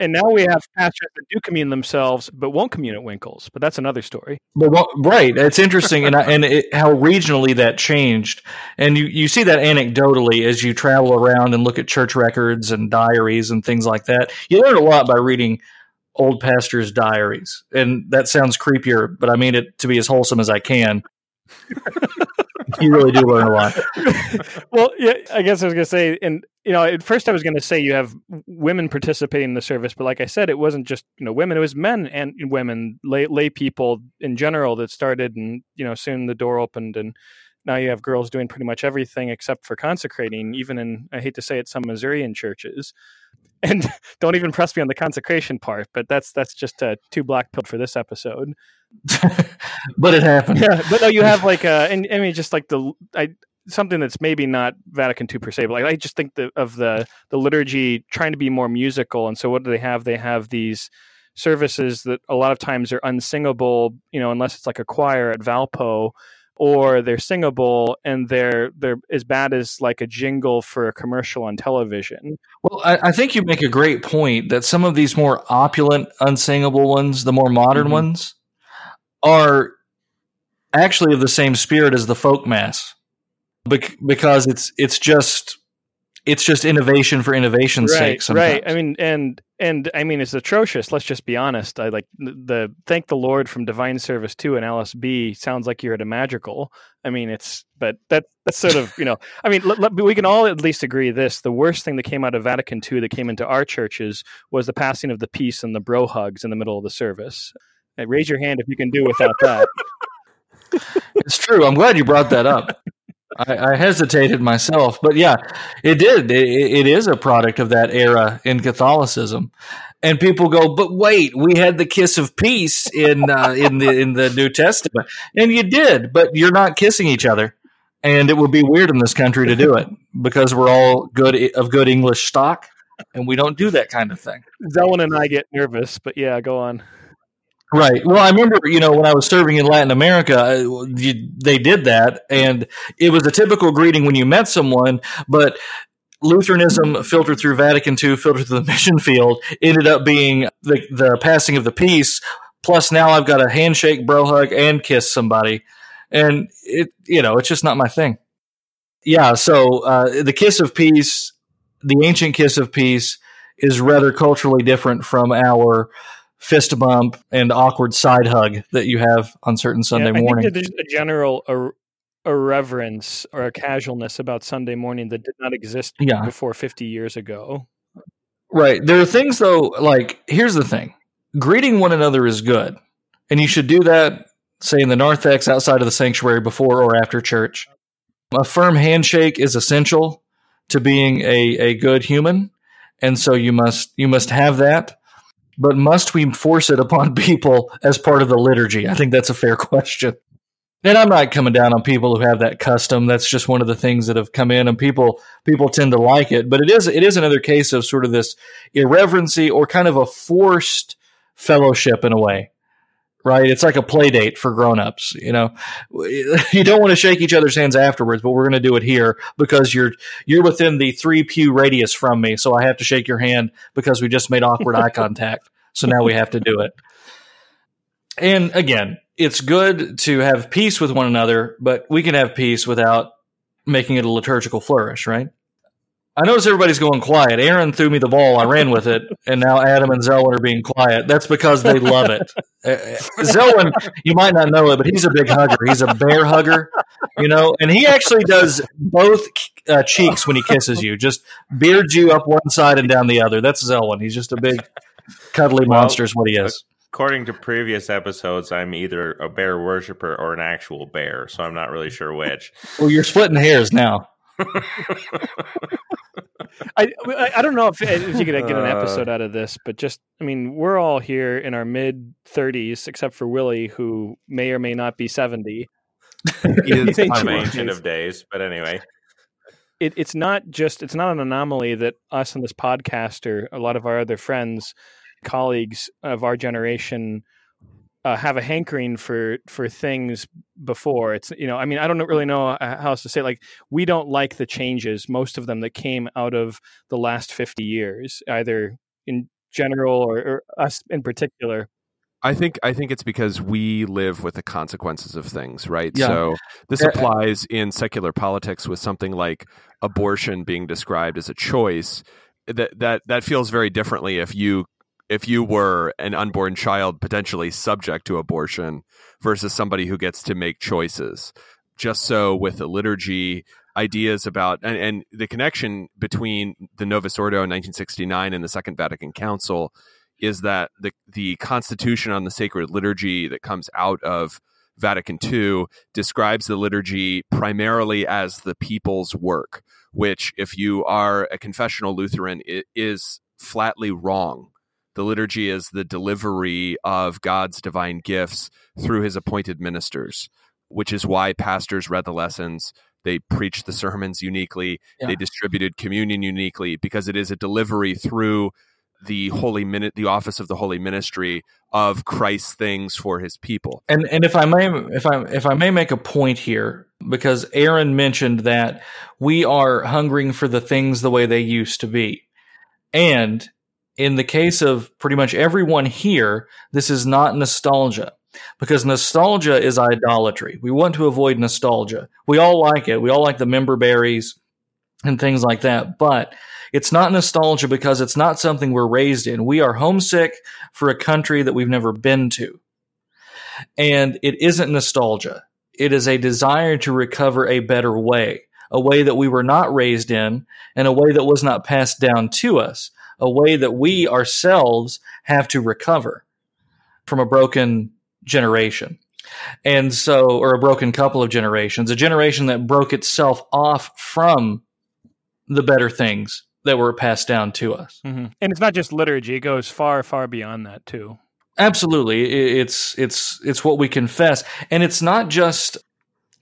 And now we have pastors that do commune themselves, but won't commune at Winkels. But that's another story.
But what- right, it's interesting, and I, and it, how regionally that changed, and you you see that anecdotally as you travel around and look at church records and diaries and things like that. You learn a lot by reading old pastors' diaries, and that sounds creepier, but I mean it to be as wholesome as I can. you really do learn a lot.
well, yeah, I guess I was going to say, and you know, at first I was going to say you have women participating in the service, but like I said, it wasn't just you know women; it was men and women, lay lay people in general that started, and you know, soon the door opened, and now you have girls doing pretty much everything except for consecrating, even in I hate to say it, some Missourian churches. And don't even press me on the consecration part, but that's that's just uh, too black pilled for this episode.
but it happened.
Yeah, but no, you have like uh, and I mean, just like the I something that's maybe not Vatican II per se, but like I just think the, of the the liturgy trying to be more musical, and so what do they have? They have these services that a lot of times are unsingable, you know, unless it's like a choir at Valpo, or they're singable and they're they're as bad as like a jingle for a commercial on television.
Well, I, I think you make a great point that some of these more opulent, unsingable ones, the more modern
Mhm.
ones, are actually of the same spirit as the folk mass, Bec- because it's it's just it's just innovation for innovation's
right,
sake. Sometimes.
Right. I mean, and and I mean, it's atrocious. Let's just be honest. I like the thank the Lord from Divine Service Two and LSB sounds like you're at a magical. I mean, it's but that that's sort of you know. I mean, let, let, we can all at least agree this: the worst thing that came out of Vatican II that came into our churches was the passing of the peace and the bro hugs in the middle of the service. Raise your hand if you can do without that.
it's true. I'm glad you brought that up. I, I, hesitated myself, but yeah, it did. It, it is a product of that era in Catholicism, and people go, "But wait, we had the kiss of peace in uh, in the in the New Testament, and you did, but you're not kissing each other." And it would be weird in this country to do it because we're all good of good English stock, and we don't do that kind of thing.
Zelwyn and I get nervous, but yeah, go on.
Right. Well, I remember, you know, when I was serving in Latin America, uh, they did that, and it was a typical greeting when you met someone, but Lutheranism filtered through Vatican II, filtered through the mission field, ended up being the, the passing of the peace. Plus, now I've got a handshake, bro hug, and kiss somebody, and it, you know, it's just not my thing. Yeah. So uh, the kiss of peace, the ancient kiss of peace, is rather culturally different from our fist bump and awkward side hug that you have on certain Sunday yeah, morning.
there's a general ir- irreverence or a casualness about Sunday morning that did not exist yeah. before 50 years ago.
Right. There are things though, like here's the thing. Greeting one another is good. And you should do that, say in the narthex outside of the sanctuary before or after church. A firm handshake is essential to being a, a good human. And so you must you must have that but must we force it upon people as part of the liturgy? I think that's a fair question. And I'm not coming down on people who have that custom. That's just one of the things that have come in, and people people tend to like it. But it is it is another case of sort of this irreverency or kind of a forced fellowship in a way, right? It's like a play date for grown-ups. You know, you don't want to shake each other's hands afterwards, but we're going to do it here because you're you're within the three pew radius from me, so I have to shake your hand because we just made awkward eye contact. So now we have to do it. And again, it's good to have peace with one another, but we can have peace without making it a liturgical flourish, right? I notice everybody's going quiet. Aaron threw me the ball. I ran with it. And now Adam and Zelwyn are being quiet. That's because they love it. Uh, uh, Zelwyn, you might not know it, but he's a big hugger. He's a bear hugger, you know, and he actually does both uh, cheeks when he kisses you, just beards you up one side and down the other. That's Zelwyn. He's just a big cuddly well, monster is what he is.
According to previous episodes, I'm either a bear worshiper or an actual bear, so I'm not really sure which.
well, you're splitting hairs now.
I I don't know if, if you could get an uh. episode out of this, but just I mean, we're all here in our mid 30s, except for Willie, who may or may not be 70.
He's ancient of days, but anyway.
It, it's not just it's not an anomaly that us on this podcast or a lot of our other friends colleagues of our generation uh, have a hankering for for things before it's you know i mean i don't really know uh, how else to say it. like we don't like the changes most of them that came out of the last 50 years either in general or, or us in particular
I think I think it's because we live with the consequences of things, right? Yeah. So this uh, uh, applies in secular politics with something like abortion being described as a choice. That that that feels very differently if you if you were an unborn child potentially subject to abortion versus somebody who gets to make choices. Just so with the liturgy, ideas about and, and the connection between the Novus Ordo in 1969 and the Second Vatican Council is that the the Constitution on the Sacred Liturgy that comes out of Vatican II describes the liturgy primarily as the people's work, which, if you are a confessional Lutheran, is flatly wrong the liturgy is the delivery of God's divine gifts through his appointed ministers, which is why pastors read the lessons. They preached the sermons uniquely. Yeah. They distributed communion uniquely because it is a delivery through the holy minute, the office of the holy ministry of Christ's things for His people.
And and if I may, if I if I may make a point here, because Aaron mentioned that we are hungering for the things the way they used to be, and in the case of pretty much everyone here, this is not nostalgia because nostalgia is idolatry. We want to avoid nostalgia. We all like it. We all like the member berries. and things like that. But it's not nostalgia because it's not something we're raised in. We are homesick for a country that we've never been to. And it isn't nostalgia. It is a desire to recover a better way, a way that we were not raised in, and a way that was not passed down to us, a way that we ourselves have to recover from a broken generation. And so, or a broken couple of generations, a generation that broke itself off from the better things that were passed down to us.
Mm-hmm. And it's not just liturgy; it goes far, far beyond that too.
Absolutely, it's it's it's what we confess, and it's not just.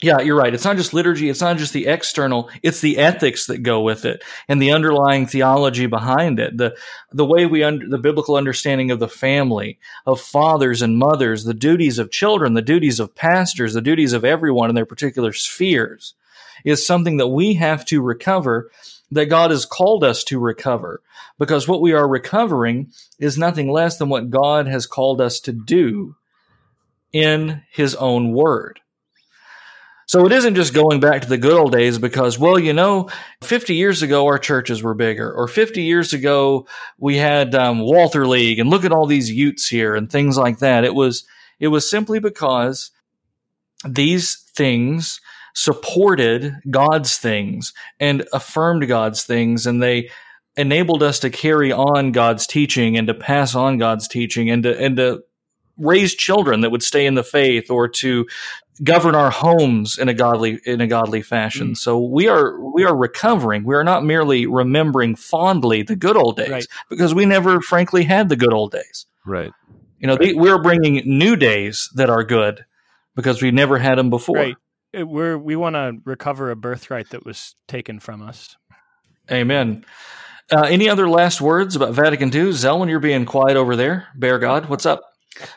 Yeah, you're right. It's not just liturgy. It's not just the external. It's the ethics that go with it and the underlying theology behind it. The, the way we under, the biblical understanding of the family, of fathers and mothers, the duties of children, the duties of pastors, the duties of everyone in their particular spheres is something that we have to recover that God has called us to recover because what we are recovering is nothing less than what God has called us to do in His own Word. So it isn't just going back to the good old days because, well, you know, 50 years ago our churches were bigger, or 50 years ago we had um, Walther League, and look at all these Utes here and things like that. It was it was simply because these things supported God's things and affirmed God's things, and they enabled us to carry on God's teaching and to pass on God's teaching and to and to raise children that would stay in the faith or to govern our homes in a godly in a godly fashion. Mm. So we are we are recovering. We are not merely remembering fondly the good old days right. because we never frankly had the good old days.
Right.
You know, right. we're bringing new days that are good because we never had them before.
Right we're we want to recover a birthright that was taken from us.
Amen. Uh, any other last words about Vatican II? Zelwyn, you're being quiet over there. Bear God, what's up?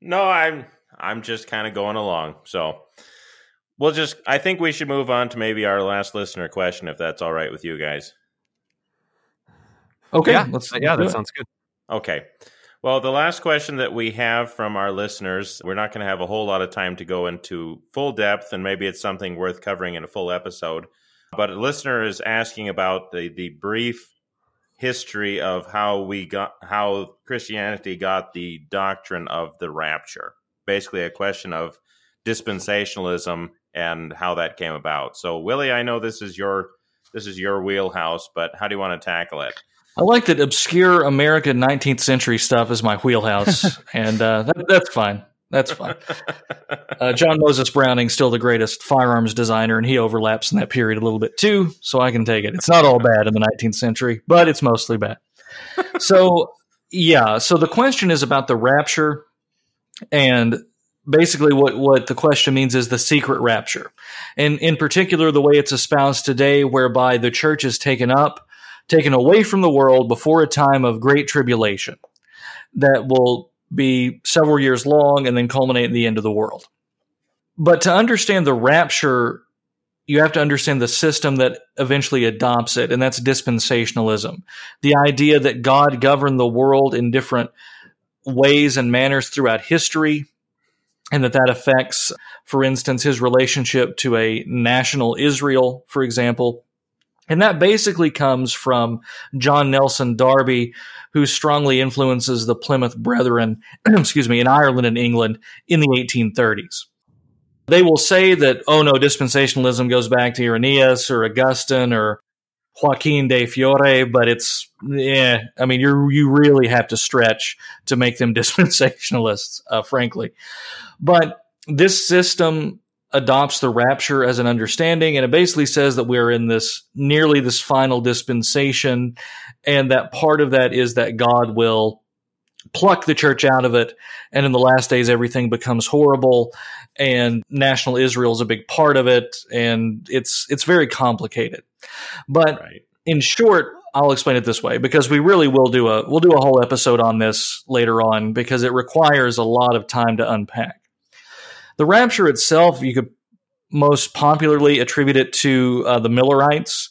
no, I'm I'm just kind of going along. So we'll just I think we should move on to maybe our last listener question if that's all right with you guys.
Okay.
Yeah, let's, yeah that sounds good.
Okay. Well, the last question that we have from our listeners, we're not going to have a whole lot of time to go into full depth, and maybe it's something worth covering in a full episode. But a listener is asking about the, the brief history of how we got how Christianity got the doctrine of the rapture. Basically, a question of dispensationalism and how that came about. So, Willie, I know this is your this is your wheelhouse, but how do you want to tackle it?
I like that obscure American 19th century stuff is my wheelhouse, and uh, that, that's fine. That's fine. Uh, John Moses Browning still the greatest firearms designer, and he overlaps in that period a little bit too, so I can take it. It's not all bad in the 19th century, but it's mostly bad. So, yeah. So the question is about the rapture, and basically what what the question means is the secret rapture, and in particular the way it's espoused today, whereby the church is taken up taken away from the world before a time of great tribulation that will be several years long and then culminate in the end of the world. But to understand the rapture, you have to understand the system that eventually adopts it, and that's dispensationalism. The idea that God governed the world in different ways and manners throughout history, and that that affects, for instance, his relationship to a national Israel, for example, and that basically comes from John Nelson Darby, who strongly influences the Plymouth Brethren, excuse me, in Ireland and England in the 1830s. They will say that, oh no, dispensationalism goes back to Irenaeus or Augustine or Joachim de Fiore, but it's, yeah, I mean, you you really have to stretch to make them dispensationalists, uh, frankly. But this system adopts the rapture as an understanding and it basically says that we're in this nearly this final dispensation and that part of that is that God will pluck the church out of it and in the last days everything becomes horrible and national Israel is a big part of it and it's it's very complicated but right. in short I'll explain it this way because we really will do a we'll do a whole episode on this later on because it requires a lot of time to unpack the rapture itself, you could most popularly attribute it to uh, the Millerites,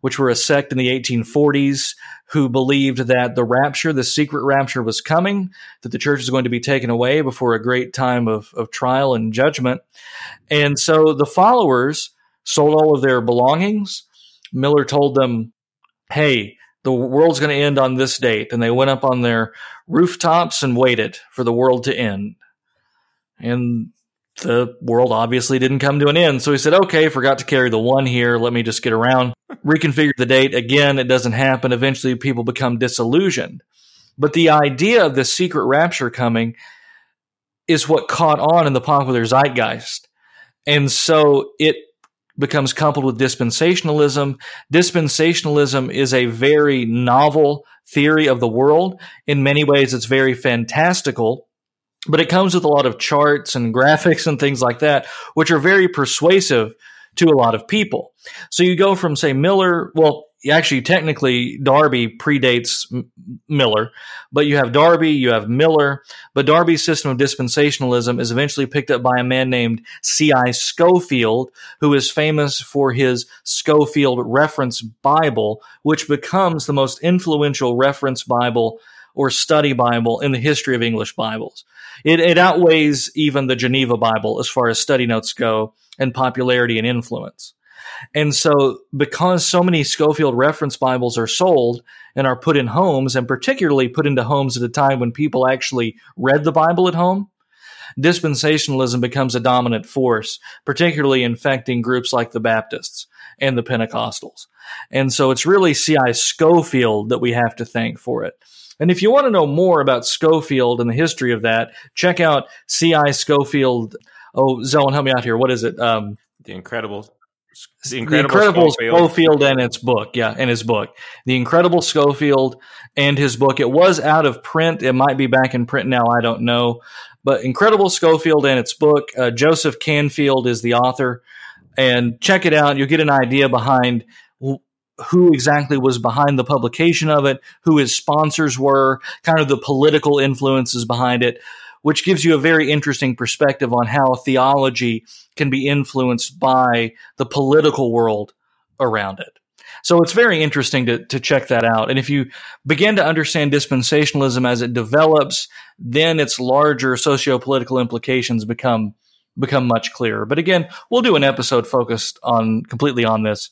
which were a sect in the 1840s who believed that the rapture, the secret rapture, was coming, that the church is going to be taken away before a great time of, of trial and judgment. And so the followers sold all of their belongings. Miller told them, Hey, the world's going to end on this date. And they went up on their rooftops and waited for the world to end. And the world obviously didn't come to an end. So he said, okay, forgot to carry the one here. Let me just get around, reconfigure the date. Again, it doesn't happen. Eventually, people become disillusioned. But the idea of the secret rapture coming is what caught on in the popular zeitgeist. And so it becomes coupled with dispensationalism. Dispensationalism is a very novel theory of the world. In many ways, it's very fantastical but it comes with a lot of charts and graphics and things like that, which are very persuasive to a lot of people. So you go from, say, Miller, well, actually, technically, Darby predates Miller, but you have Darby, you have Miller, but Darby's system of dispensationalism is eventually picked up by a man named C.I. Scofield, who is famous for his Scofield Reference Bible, which becomes the most influential reference Bible or study Bible in the history of English Bibles. It, it outweighs even the Geneva Bible as far as study notes go and popularity and influence. And so, because so many Scofield reference Bibles are sold and are put in homes, and particularly put into homes at a time when people actually read the Bible at home, dispensationalism becomes a dominant force, particularly infecting groups like the Baptists and the Pentecostals. And so, it's really C.I. Scofield that we have to thank for it. And if you want to know more about Scofield and the history of that, check out C.I. Scofield. Oh, Zelwyn, help me out here. What is it? Um,
the Incredible.
The Incredible, the Incredible Scofield. Scofield and its book. Yeah, and his book. The Incredible Scofield and his book. It was out of print. It might be back in print now. I don't know. But Incredible Scofield and its book. Uh, Joseph Canfield is the author. And check it out. You'll get an idea behind who exactly was behind the publication of it, who his sponsors were, kind of the political influences behind it, which gives you a very interesting perspective on how theology can be influenced by the political world around it. So it's very interesting to, to check that out. And if you begin to understand dispensationalism as it develops, then its larger socio-political implications become become much clearer. But again, we'll do an episode focused on completely on this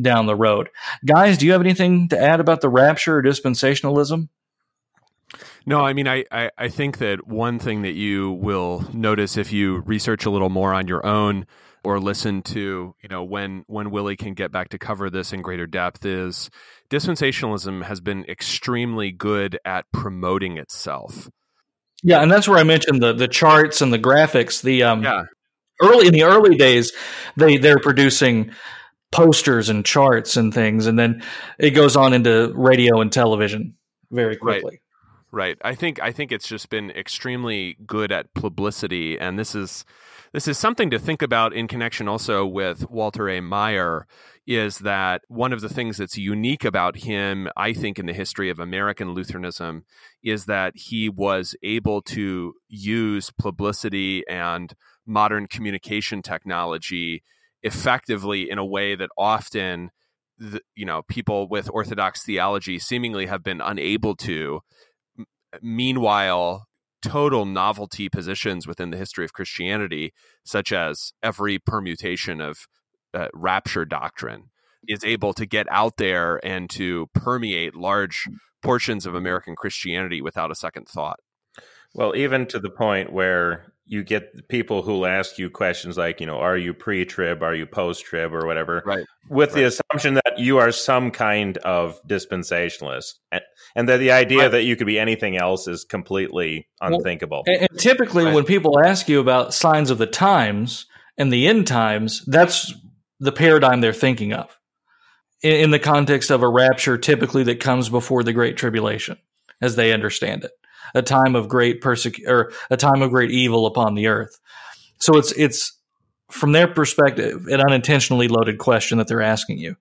down the road. Guys, do you have anything to add about the rapture or dispensationalism?
No, I mean, I, I, I, think that one thing that you will notice if you research a little more on your own or listen to, you know, when, when Willie can get back to cover this in greater depth is dispensationalism has been extremely good at promoting itself.
Yeah, and that's where I mentioned the, the charts and the graphics. The um,
yeah.
early in the early days, they they're producing posters and charts and things, and then it goes on into radio and television very quickly.
Right. Right. I think I think it's just been extremely good at publicity, and this is this is something to think about in connection also with Walter A. Maier Is that one of the things that's unique about him? I think in the history of American Lutheranism is that he was able to use publicity and modern communication technology effectively in a way that often the, you know people with orthodox theology seemingly have been unable to meanwhile total novelty positions within the history of christianity such as every permutation of uh, rapture doctrine is able to get out there and to permeate large portions of american christianity without a second thought.
Well even to the point where you get people who'll ask you questions like, you know, are you pre-trib, are you post-trib, or whatever,
right?
With
right.
the assumption that you are some kind of dispensationalist, and, and that the idea right. that you could be anything else is completely unthinkable.
Well, and, typically, right. when people ask you about signs of the times and the end times, that's the paradigm they're thinking of in, in the context of a rapture, typically that comes before the Great Tribulation, as they understand it a time of great persecution or a time of great evil upon the earth. So it's it's from their perspective an unintentionally loaded question that they're asking you.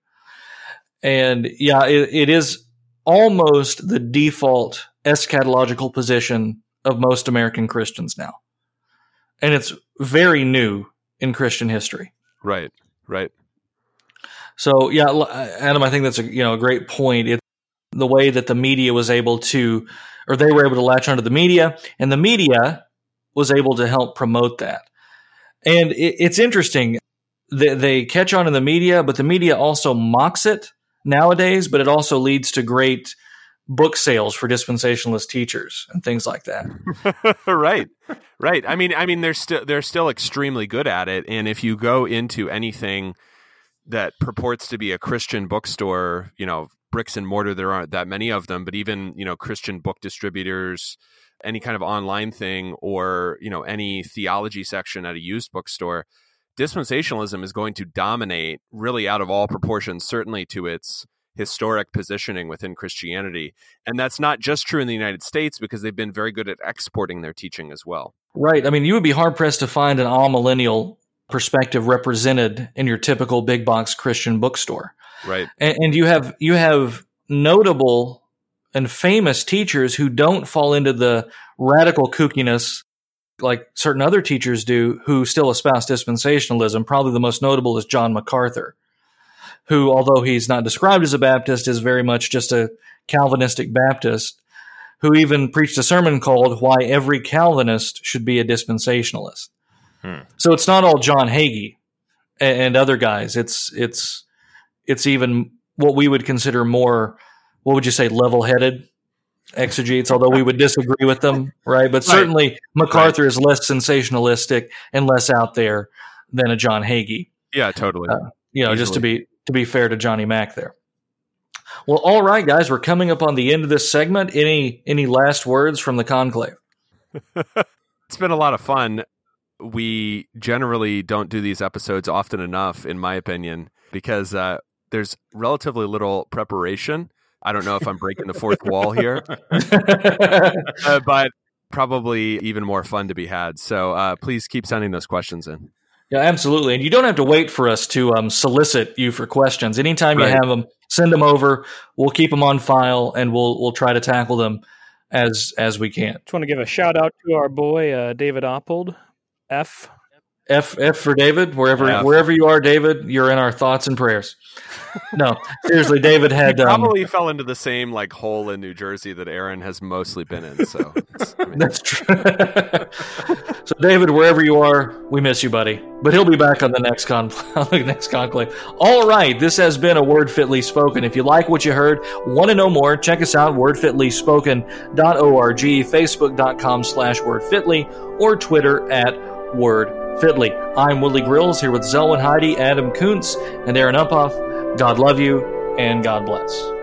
And yeah, it, it is almost the default eschatological position of most American Christians now. And it's very new in Christian history.
Right. Right.
So yeah, Adam, I think that's a you know a great point. It's the way that the media was able to or they were able to latch onto the media, and the media was able to help promote that. And it, it's interesting. they, they catch on in the media, but the media also mocks it nowadays. But it also leads to great book sales for dispensationalist teachers and things like that.
right, right. I mean, I mean, they're still they're still extremely good at it. And if you go into anything that purports to be a Christian bookstore, you know, bricks and mortar, there aren't that many of them. But even you know, Christian book distributors, any kind of online thing, or you know, any theology section at a used bookstore dispensationalism is going to dominate really out of all proportions, certainly to its historic positioning within Christianity. And that's not just true in the United States because they've been very good at exporting their teaching as well.
Right. I mean, you would be hard pressed to find an amillennial perspective represented in your typical big box Christian bookstore.
Right.
And, and you have you have notable and famous teachers who don't fall into the radical kookiness like certain other teachers do who still espouse dispensationalism. Probably the most notable is John MacArthur, who, although he's not described as a Baptist, is very much just a Calvinistic Baptist, who even preached a sermon called Why Every Calvinist Should Be a Dispensationalist. Hmm. So it's not all John Hagee and, and other guys. It's it's it's even what we would consider more what would you say level headed exegetes, although we would disagree with them, right? But certainly right. MacArthur right. is less sensationalistic and less out there than a John Hagee.
Yeah, totally. Uh,
you know, Easily. just to be to be fair to Johnny Mack there. Well, all right, guys, we're coming up on the end of this segment. Any any last words from the conclave?
it's been a lot of fun. We generally don't do these episodes often enough, in my opinion, because uh, there's relatively little preparation I don't know if I'm breaking the fourth wall here, uh, but probably even more fun to be had. So uh, please keep sending those questions in.
Yeah, absolutely. And you don't have to wait for us to um, solicit you for questions. Anytime right. you have them, send them over. We'll keep them on file, and we'll we'll try to tackle them as as we can.
Just want to give a shout out to our boy uh, David Oppold, F
F F for David. Wherever F. wherever you are, David, you're in our thoughts and prayers. No, seriously, David had
he um, probably um, fell into the same like hole in New Jersey that Aaron has mostly been in. So
I mean. that's true. so, David, wherever you are, we miss you, buddy. But he'll be back on the next con on the next conclave. All right, this has been a word fitly spoken. If you like what you heard, want to know more, check us out wordfitlyspoken.org, facebook.com slash wordfitly, or Twitter at word Fitly. I'm Willie Grills here with Zelwyn Heide, Adam Koontz, and Aaron Uphoff. God love you and God bless.